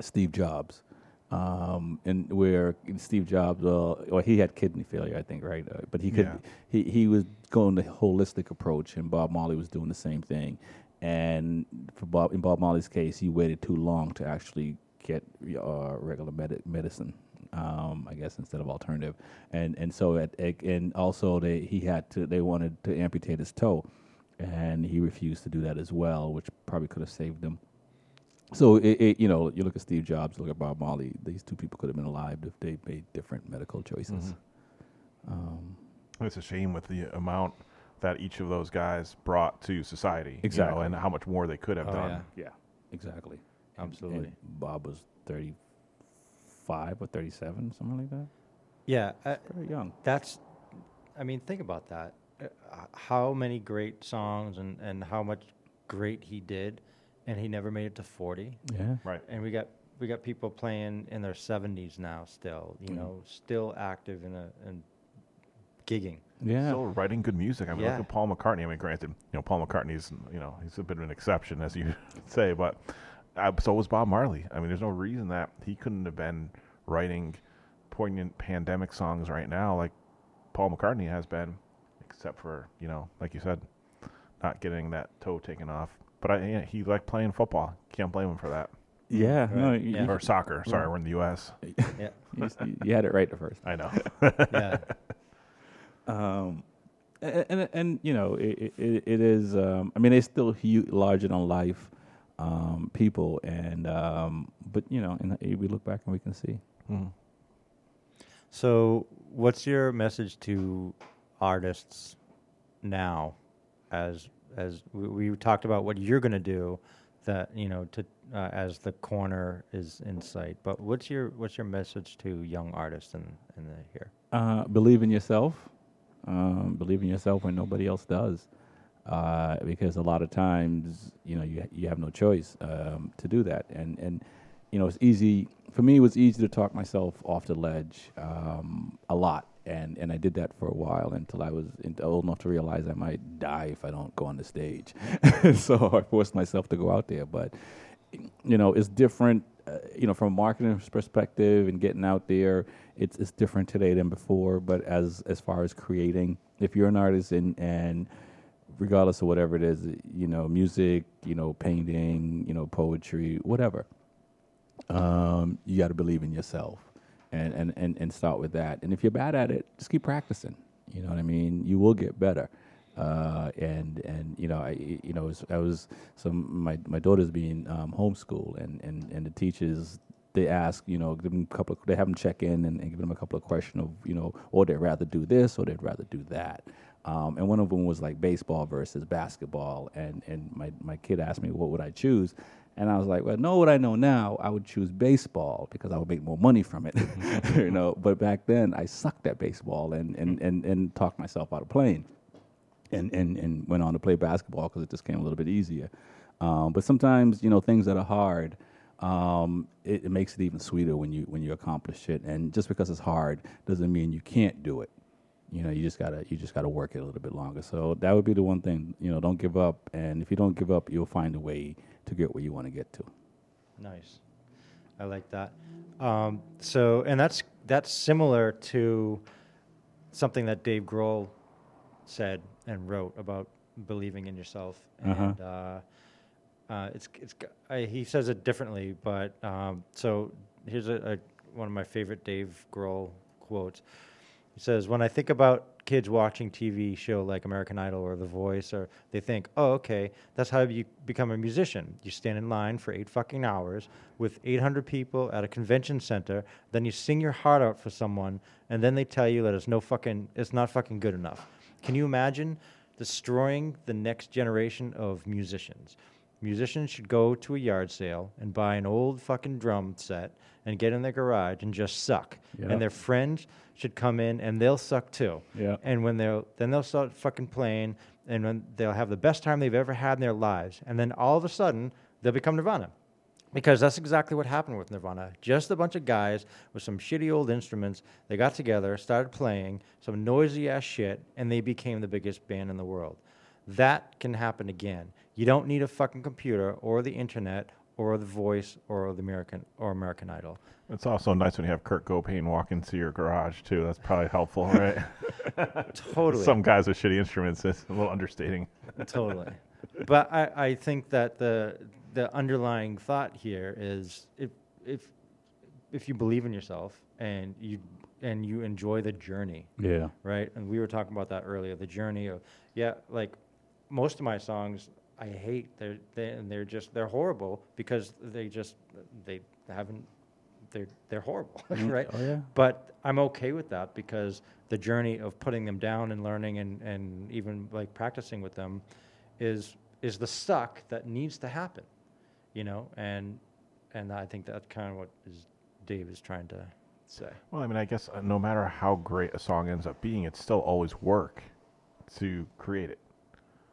Steve Jobs. Um, and where Steve Jobs, well, or he had kidney failure, I think, right? Uh, but he could, Yeah. he, he was going the holistic approach, and Bob Marley was doing the same thing. And for Bob, in Bob Marley's case, he waited too long to actually get uh, regular medi- medicine, um, I guess, instead of alternative. And and so at, at- and also they he had to they wanted to amputate his toe, and he refused to do that as well, which probably could have saved him. So it, it, you know, you look at Steve Jobs, look at Bob Marley. These two people could have been alive if they made different medical choices. Mhm. Um, It's a shame with the amount that each of those guys brought to society, you know, Exactly. and how much more they could have Oh, done. yeah, exactly. And- Absolutely. and Bob was thirty-five or thirty-seven, something like that. Yeah, uh, very young. That's, I mean, think about that. Uh, how many great songs and and how much great he did, and he never made it to forty. Yeah. Right. And we got we got people playing in their seventies now, still, you Mhm. know, still active in a in gigging. Yeah. Still writing good music. I mean, Yeah. look at Paul McCartney. I mean, granted, you know, Paul McCartney's, you know, he's a bit of an exception, as you say, but uh, so was Bob Marley. I mean, there's no reason that he couldn't have been writing poignant pandemic songs right now like Paul McCartney has been, except for, you know, like you said, not getting that toe taken off. But I, yeah, he liked playing football. Can't blame him for that. Yeah, no, Right. you- Yeah. Or soccer. Sorry, Right. we're in the U.S. Yeah. you, you had it right the first. I know. Yeah. Um, and, and, and you know, it, it, it is. Um, I mean, they're still huge, larger than life um, people, and um, but you know, and we look back and we can see. Mhm. So, what's your message to artists now? As as we, we talked about what you're going to do, that you know, to uh, as the corner is in sight. But what's your what's your message to young artists in in the here? Uh, believe in yourself. Um, believe in yourself when nobody else does, uh, because a lot of times, you know, you you have no choice um, to do that, and and you know, it's easy for me. It was easy to talk myself off the ledge um, a lot, and and I did that for a while until I was old enough to realize I might die if I don't go on the stage. so I forced myself to go out there, but you know, it's different. Uh, you know, from a marketing perspective and getting out there, it's it's different today than before. But as as far as creating, if you're an artist and and regardless of whatever it is, you know, music, you know, painting, you know, poetry, whatever, um, you got to believe in yourself and, and, and, and start with that. And if you're bad at it, just keep practicing. You know what I mean? You will get better. Uh, and and you know I you know I was some my my daughter's being um, homeschooled and, and and the teachers they ask you know give them a couple of, they have them check in and, and give them a couple of questions of you know or they'd rather do this or they'd rather do that Um, and one of them was like baseball versus basketball. And, and my, my kid asked me, what would I choose? And I was like, well, know what I know now, I would choose baseball because I would make more money from it, you know. But back then, I sucked at baseball and, and, and, and talked myself out of playing and, and, and went on to play basketball because it just came a little bit easier. Um, but sometimes, you know, things that are hard, um, it, it makes it even sweeter when you when you accomplish it. And just because it's hard doesn't mean you can't do it. You know, you just gotta you just gotta work it a little bit longer. So that would be the one thing. You know, don't give up. And if you don't give up, you'll find a way to get where you want to get to. Nice. I like that. Um, so, and that's that's similar to something that Dave Grohl said and wrote about believing in yourself. Uh-huh. And uh, uh, it's it's I, he says it differently, but um, so here's a, a one of my favorite Dave Grohl quotes. He says, "When I think about kids watching TV show like American Idol or The Voice, or they think, oh, okay, that's how you become a musician. You stand in line for eight fucking hours with 800 people at a convention center, then you sing your heart out for someone, and then they tell you that it's no fucking, it's not fucking good enough. Can you imagine destroying the next generation of musicians?" Musicians should go to a yard sale and buy an old fucking drum set and get in their garage and just suck. Yeah. And their friends should come in and they'll suck too. Yeah. And when they'll then they'll start fucking playing and when they'll have the best time they've ever had in their lives. And then all of a sudden they'll become Nirvana. Because that's exactly what happened with Nirvana. Just a bunch of guys with some shitty old instruments. They got together, started playing some noisy ass shit, and they became the biggest band in the world. That can happen again. You don't need a fucking computer or the internet or the voice or the American or American Idol. It's also nice when you have Kurt Cobain walk into your garage too. That's probably helpful, right? Totally. Some guys with shitty instruments. It's a little understating. totally. But I, I think that the the underlying thought here is if if if you believe in yourself and you and you enjoy the journey. Yeah. Right? And we were talking about that earlier, the journey of yeah, like most of my songs I hate. They're they, and they're just they're horrible because they just they haven't they're they're horrible, Mm, right? oh, yeah. But I'm okay with that because the journey of putting them down and learning and, and even like practicing with them is is the suck that needs to happen, you know. And and I think that's kind of what is Dave is trying to say. Well, I mean, I guess uh, no matter how great a song ends up being, it's still always work to create it.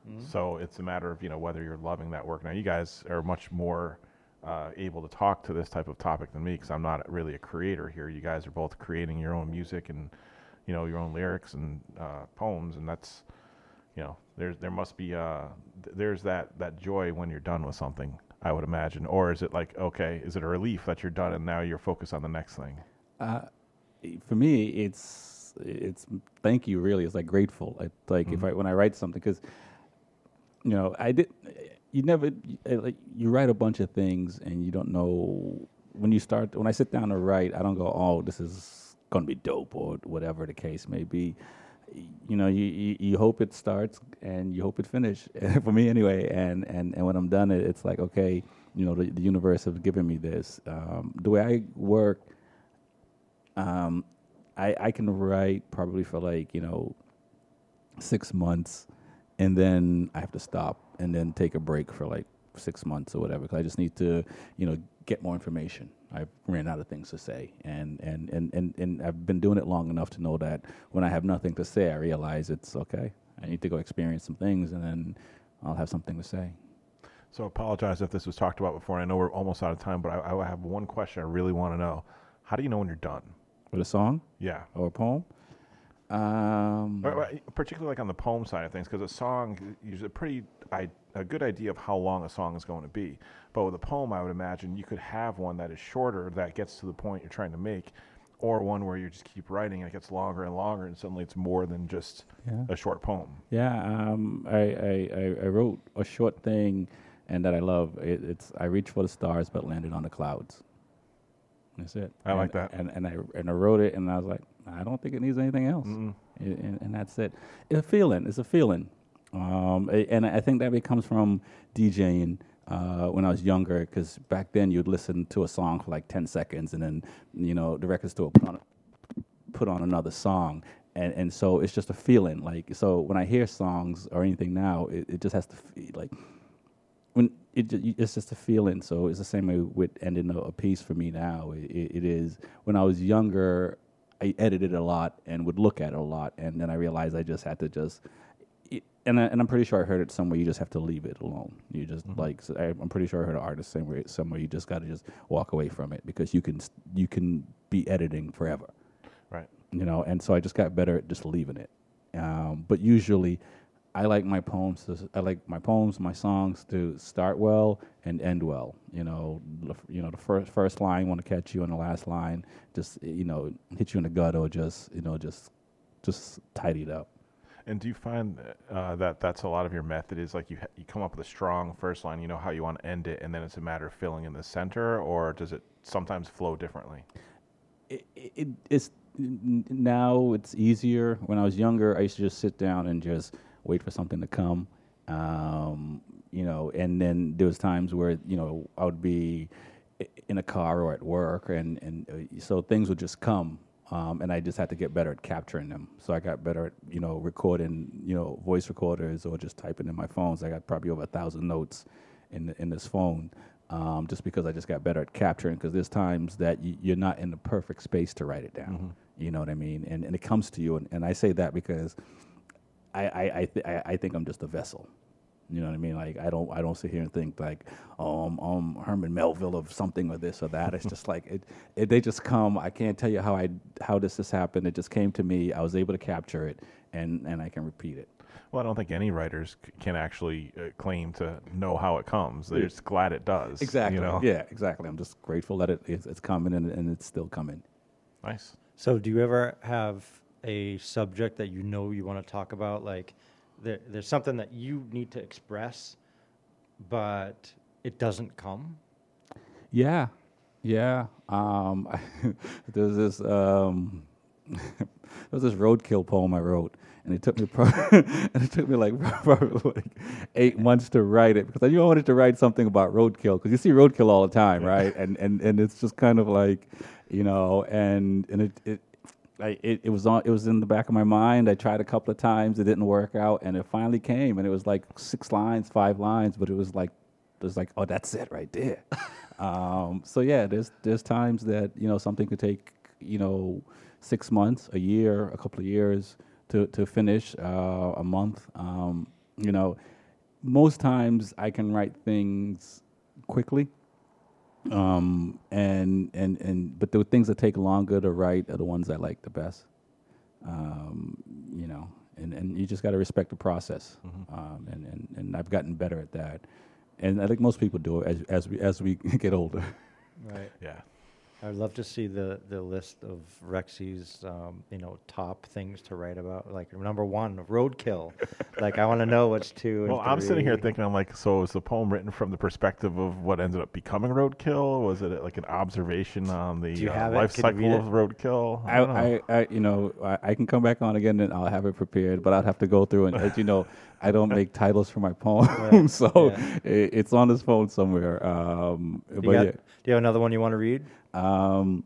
Mhm. So it's a matter of you know whether you're loving that work. Now, you guys are much more uh, able to talk to this type of topic than me because I'm not really a creator here. You guys are both creating your own music and you know your own lyrics and uh, poems, and that's you know there's there must be uh, th- there's that that joy when you're done with something. I would imagine, or is it like okay, is it a relief that you're done and now you're focused on the next thing? Uh, for me, it's it's thank you. Really, it's like grateful. It's like if Mhm. I when I write something because you know I did. You never uh, like you write a bunch of things and you don't know when you start. When I sit down to write, I don't go, oh, this is gonna be dope or whatever the case may be. You know, you, you, you hope it starts and you hope it finish for me anyway. And, and, and when I'm done, it, it's like okay, you know, the, the universe has given me this. Um, the way I work, um, I, I can write probably for like, you know, six months and then I have to stop and then take a break for like six months or whatever because I just need to, you know, get more information. I ran out of things to say, and, and, and, and, and I've been doing it long enough to know that when I have nothing to say, I realize it's okay. I need to go experience some things, and then I'll have something to say. So I apologize if this was talked about before. I know we're almost out of time, but I, I have one question I really want to know. How do you know when you're done? With a song? Yeah. Or a poem? Um, particularly like on the poem side of things, because a song is a pretty I, a good idea of how long a song is going to be. But with a poem, I would imagine you could have one that is shorter that gets to the point you're trying to make, or one where you just keep writing and it gets longer and longer, and suddenly it's more than just Yeah. a short poem. Yeah, um, I, I, I, wrote a short thing, and that I love. It, it's I reached for the stars, but landed on the clouds. That's it. I like that. And and I and I wrote it, and I was like, I don't think it needs anything else. And, and, and that's it. It's a feeling. It's a feeling. Um, and I think that it comes from DJing. Uh, when I was younger, because back then you'd listen to a song for like ten seconds, and then you know the record store put on put on another song, and and so it's just a feeling. Like so, when I hear songs or anything now, it, it just has to feel like when it it's just a feeling. So it's the same way with ending a, a piece for me now. It, it, it is when I was younger, I edited a lot and would look at it a lot, and then I realized I just had to just. it- And, I, and I'm pretty sure I heard it somewhere. You just have to leave it alone. You just like so I, I'm pretty sure I heard an artist somewhere somewhere. You just got to just walk away from it because you can you can be editing forever Right. you know and so i just got better at just leaving it um, but usually i like my poems to, i like my poems my songs to start well and end well you know the, you know the first first line want to catch you and the last line just you know hit you in the gut or just you know just just tidy it up And do you find uh, that that's a lot of your method is like you ha- you come up with a strong first line, you know how you want to end it, and then it's a matter of filling in the center, or does it sometimes flow differently? it, it, it's now it's easier. When I was younger, I used to just sit down and just wait for something to come. Um, you know, and then there was times where you know I would be in a car or at work, and and uh, so things would just come. Um, and I just had to get better at capturing them. So I got better at you know recording you know voice recorders or just typing in my phones. I got probably over a thousand notes in the, in this phone, um, just because I just got better at capturing. Because there's times that y- you're not in the perfect space to write it down. You know what I mean? And and it comes to you, and, and I say that because I I I, th- I I think I'm just a vessel. You know what I mean? Like I don't I don't sit here and think like um um Herman Melville of something or this or that. It's just like it, it they just come. I can't tell you how I how this has happened. It just came to me. I was able to capture it and and I can repeat it. Well, I don't think any writers c- can actually uh, claim to know how it comes. They're Yeah. just glad it does. Exactly. You know? Yeah, exactly. I'm just grateful that it, it's, it's coming and, and it's still coming. Nice. So, do you ever have a subject that you know you want to talk about? Like, there, there's something that you need to express, but it doesn't come. Yeah, yeah. Um, there's this um, there's this roadkill poem I wrote, and it took me pro- and it took me like probably like eight months to write it because I knew I wanted to write something about roadkill because you see roadkill all the time, right? And and and it's just kind of like, you know, and and it it. I, it, it was on. It was in the back of my mind. I tried a couple of times. It didn't work out, and it finally came. And it was like six lines, five lines, but it was like, it was like, oh, that's it right there. um, so yeah, there's there's times that you know something could take you know six months, a year, a couple of years to to finish, uh, a month. Um, you know, most times I can write things quickly. Um, and and and but the things that take longer to write are the ones I like the best. Um, you know, and, and you just got to respect the process. Um, and, and and I've gotten better at that. And I think most people do it as as we as we get older. Right. Yeah. I'd love to see the, the list of Rexy's, um, you know, top things to write about. Like number one, roadkill. like I want to know what's two. and Well, I'm sitting here thinking, I'm like, so was the poem written from the perspective of what ended up becoming roadkill? Was it like an observation on the uh, life cycle read of roadkill? I, don't. I, I, you know, I, I can come back on again and I'll have it prepared, but I'd have to go through and, as you know, I don't make titles for my poems, Right, so yeah. it, it's on his phone somewhere. Um, Do you, but got- yeah. do you have another one you want to read? Um,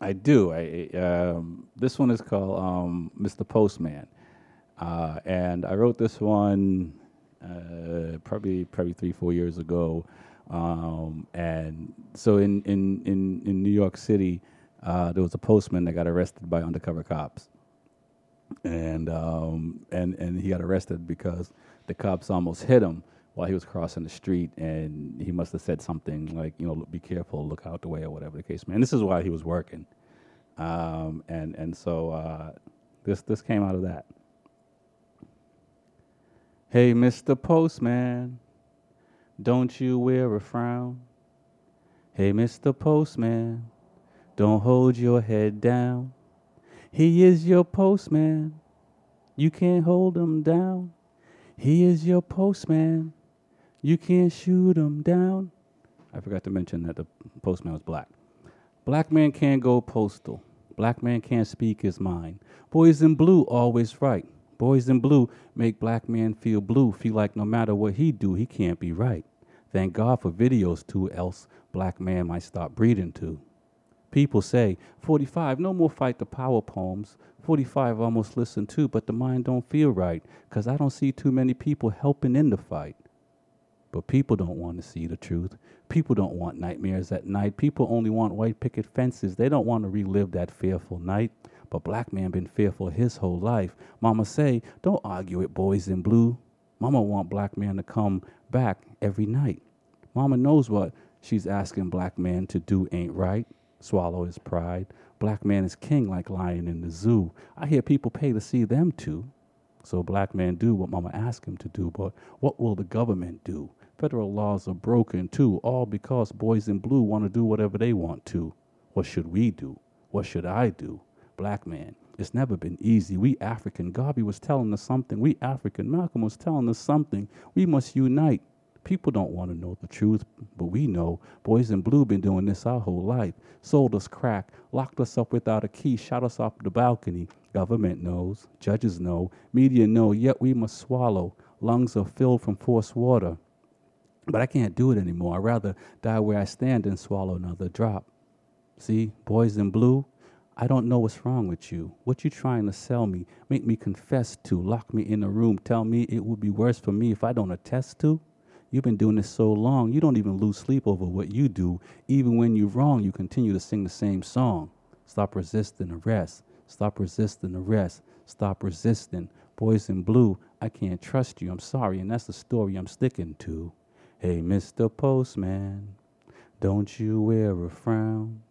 I do. I um, this one is called um, Mr. Postman, uh, and I wrote this one uh, probably probably three four years ago. Um, and so in in in in New York City, uh, there was a postman that got arrested by undercover cops, and um, and and he got arrested because the cops almost hit him while he was crossing the street, and he must have said something like, you know, be careful, look out the way, or whatever the case may. And this is why he was working, um, and and so uh, this this came out of that. Hey, Mr. Postman, don't you wear a frown? Hey, Mr. Postman, don't hold your head down. He is your postman. You can't hold him down. He is your postman. You can't shoot him down. I forgot to mention that the postman was black. Black man can't go postal. Black man can't speak his mind. Boys in blue always right. Boys in blue make black man feel blue, feel like no matter what he do, he can't be right. Thank God for videos too, else black man might stop breeding too. People say, 45, no more fight the power poems. 45 I almost listen to, but the mind don't feel right because I don't see too many people helping in the fight. But people don't want to see the truth. People don't want nightmares at night. People only want white picket fences. They don't want to relive that fearful night. But black man been fearful his whole life. Mama say, don't argue with boys in blue. Mama want black man to come back every night. Mama knows what she's asking black man to do ain't right. Swallow his pride. Black man is king like lion in the zoo. I hear people pay to see them too. So black man do what mama ask him to do, but what will the government do? Federal laws are broken too, all because boys in blue want to do whatever they want to. What should we do? What should I do? Black man, it's never been easy. We African, Garvey was telling us something. We African, Malcolm was telling us something. We must unite. People don't want to know the truth, but we know. Boys in blue been doing this our whole life. Sold us crack, locked us up without a key, shot us off the balcony. Government knows, judges know, media know, yet we must swallow. Lungs are filled from forced water. But I can't do it anymore. I'd rather die where I stand than swallow another drop. See, boys in blue, I don't know what's wrong with you. What you trying to sell me? Make me confess to? Lock me in a room? Tell me it would be worse for me if I don't attest to? You've been doing this so long, you don't even lose sleep over what you do. Even when you're wrong, you continue to sing the same song. Stop resisting arrest. Stop resisting arrest. Stop resisting. Boys in blue, I can't trust you. I'm sorry, and that's the story I'm sticking to. Hey, Mr. Postman, don't you wear a frown?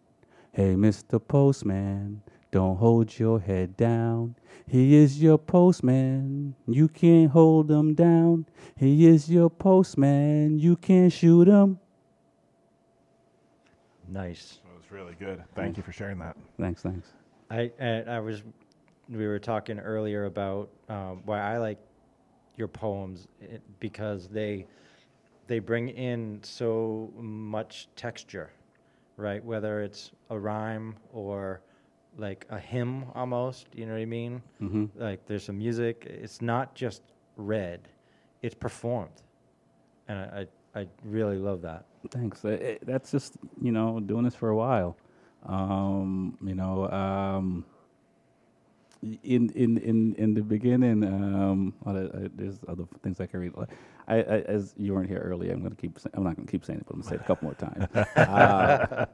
Hey, Mr. Postman, don't hold your head down. He is your postman, you can't hold him down. He is your postman, you can't shoot him. Nice. That was really good. Thank you for sharing that. Thanks, thanks. I and I was, we were talking earlier about um, why I like your poems it, because they they bring in so much texture, right? Whether it's a rhyme or like a hymn almost, you know what I mean? Mhm. Like there's some music. It's not just read; it's performed, and I I, I really love that. Thanks. Uh, it- that's just you know doing this for a while. Um, you know, um, in in in in the beginning, um, well, uh, uh, there's other things I can read. I, I, as you weren't here earlier, I'm gonna keep. sa- I'm not gonna keep saying it, but I'm gonna say it a couple more times. Uh,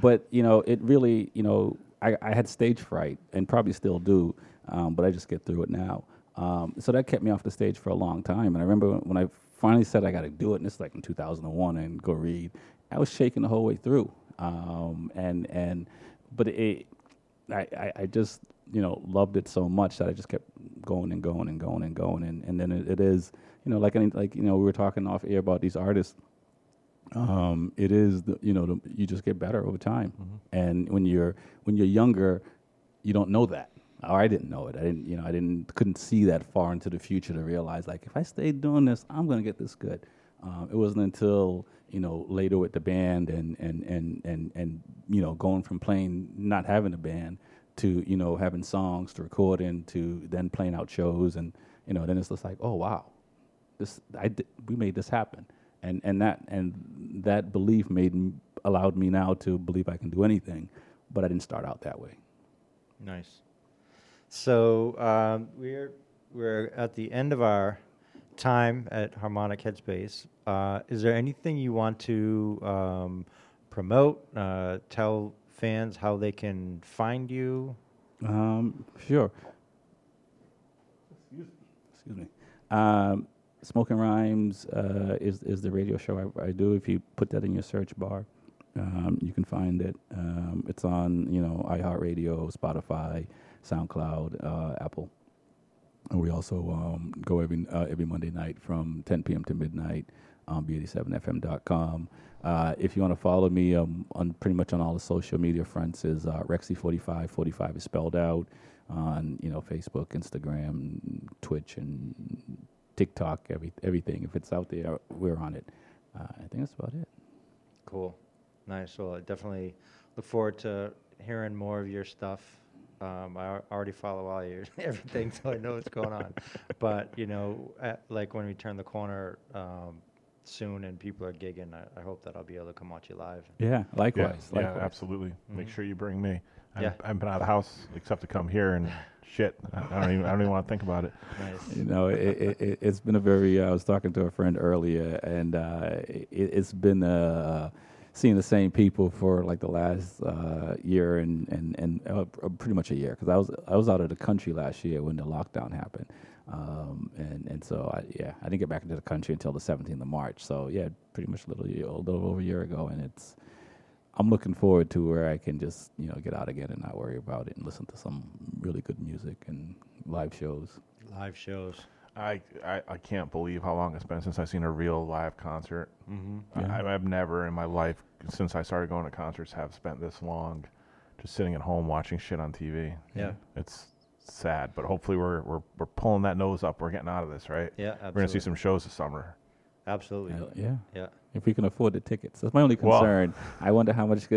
but you know, it really, you know, I, I had stage fright and probably still do, um, but I just get through it now. Um, so that kept me off the stage for a long time. And I remember when- I finally said I got to do it, and is like in 2001, and go read. I was shaking the whole way through, um, and and but it, I, I I just you know loved it so much that I just kept going and going and going and going, and and then it, it is you know like any like you know we were talking off air about these artists um, it is the, you know the, you just get better over time. And when you're when you're younger you don't know that. Or i didn't know it. I didn't you know i didn't couldn't see that far into the future to realize like if i stay doing this i'm going to get this good. Um, it wasn't until you know later with the band and and and and and you know going from playing not having a band to you know having songs to recording to then playing out shows and you know then it's just like oh wow. This I we made this happen, and and that and that belief made allowed me now to believe I can do anything, but I didn't start out that way. Nice. So um, we're we're at the end of our time at Harmonic Headspace. Uh, is there anything you want to um, promote? Uh, tell fans how they can find you. Um, sure. Excuse me. Um, Smokin Rhymes uh, is is the radio show I, I do. If you put that in your search bar, um, you can find it. Um, it's on you know iHeartRadio, Spotify, SoundCloud, uh, Apple. And we also um, go every uh, every Monday night from 10 p.m. to midnight on b87fm.com. Uh, if you want to follow me um, on pretty much on all the social media fronts is uh, Rexy45. 45 is spelled out on you know Facebook, Instagram, Twitch, and TikTok. Every everything. If it's out there, we're on it. Uh, I think that's about it. Cool. Nice. Well, I definitely look forward to hearing more of your stuff. Um, I al- already follow all your everything, so I know what's going on. But you know, at, like when we turn the corner, um, soon and people are gigging, I, I hope that I'll be able to come watch you live. Yeah, likewise. Yeah, likewise. absolutely. Make Mhm. sure you bring me. I Yeah. haven't, I haven't been out of the house except to come here and shit. I I don't even I don't even want to think about it. Nice. You know, it, it, it, it's been a very. I was talking to a friend earlier, and uh, it, it's been uh, seeing the same people for like the last uh, year and and and uh, pretty much a year because I was I was out of the country last year when the lockdown happened, um, and and so I, yeah I didn't get back into the country until the 17th of March. So yeah, pretty much a little year, a little over a year ago, and it's. I'm looking forward to where I can just you know get out again and not worry about it and listen to some really good music and live shows. Live shows. I, I, I can't believe how long it's been since I've seen a real live concert. Mm-hmm. Yeah. I, I've never in my life, since I started going to concerts, have spent this long just sitting at home watching shit on TV. Yeah. It's sad, but hopefully we're, we're, we're pulling that nose up. We're getting out of this, right? Yeah, We're going to see some shows this summer. Absolutely. Uh, yeah. Yeah. If we can afford the tickets, that's my only Well- concern. I wonder how much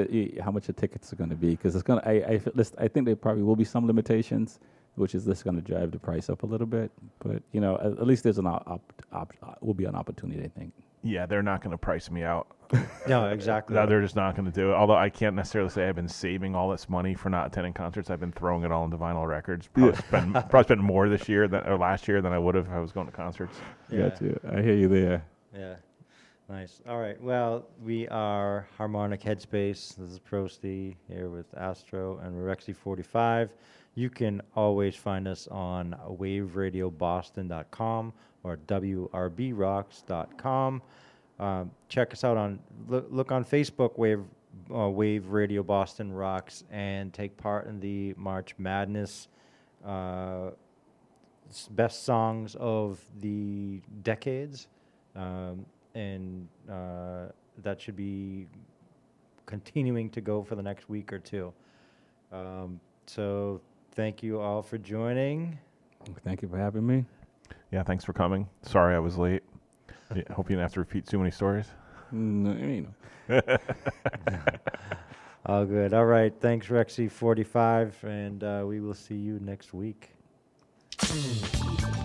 how much the tickets are going to be because it's going to. I I, f- list- I think there probably will be some limitations, which is just going to drive the price up a little bit. But you know, at, at least there's an op, op, op, uh, will be an opportunity. I think. Yeah, they're not going to price me out. No, exactly. No, they're just not going to do it. Although I can't necessarily say I've been saving all this money for not attending concerts. I've been throwing it all into vinyl records. Probably, spend, probably spend more this year than or last year than I would have if I was going to concerts. Yeah. Got you. I hear you there. Yeah. Nice. All right. Well, we are Harmonic Headspace. This is Prosty here with Astro and Rexy 45. You can always find us on waveradioboston.com or wrbrocks.com. Um, check us out on look, look on Facebook Wave uh, Wave Radio Boston Rocks and take part in the March Madness uh, best songs of the decades, um, and uh, that should be continuing to go for the next week or two. Um, so thank you all for joining. Thank you for having me. Yeah, thanks for coming. Sorry I was late. Yeah, hope you didn't have to repeat too many stories. No, you know. All good. All right. Thanks, Rexy 45, and uh, we will see you next week.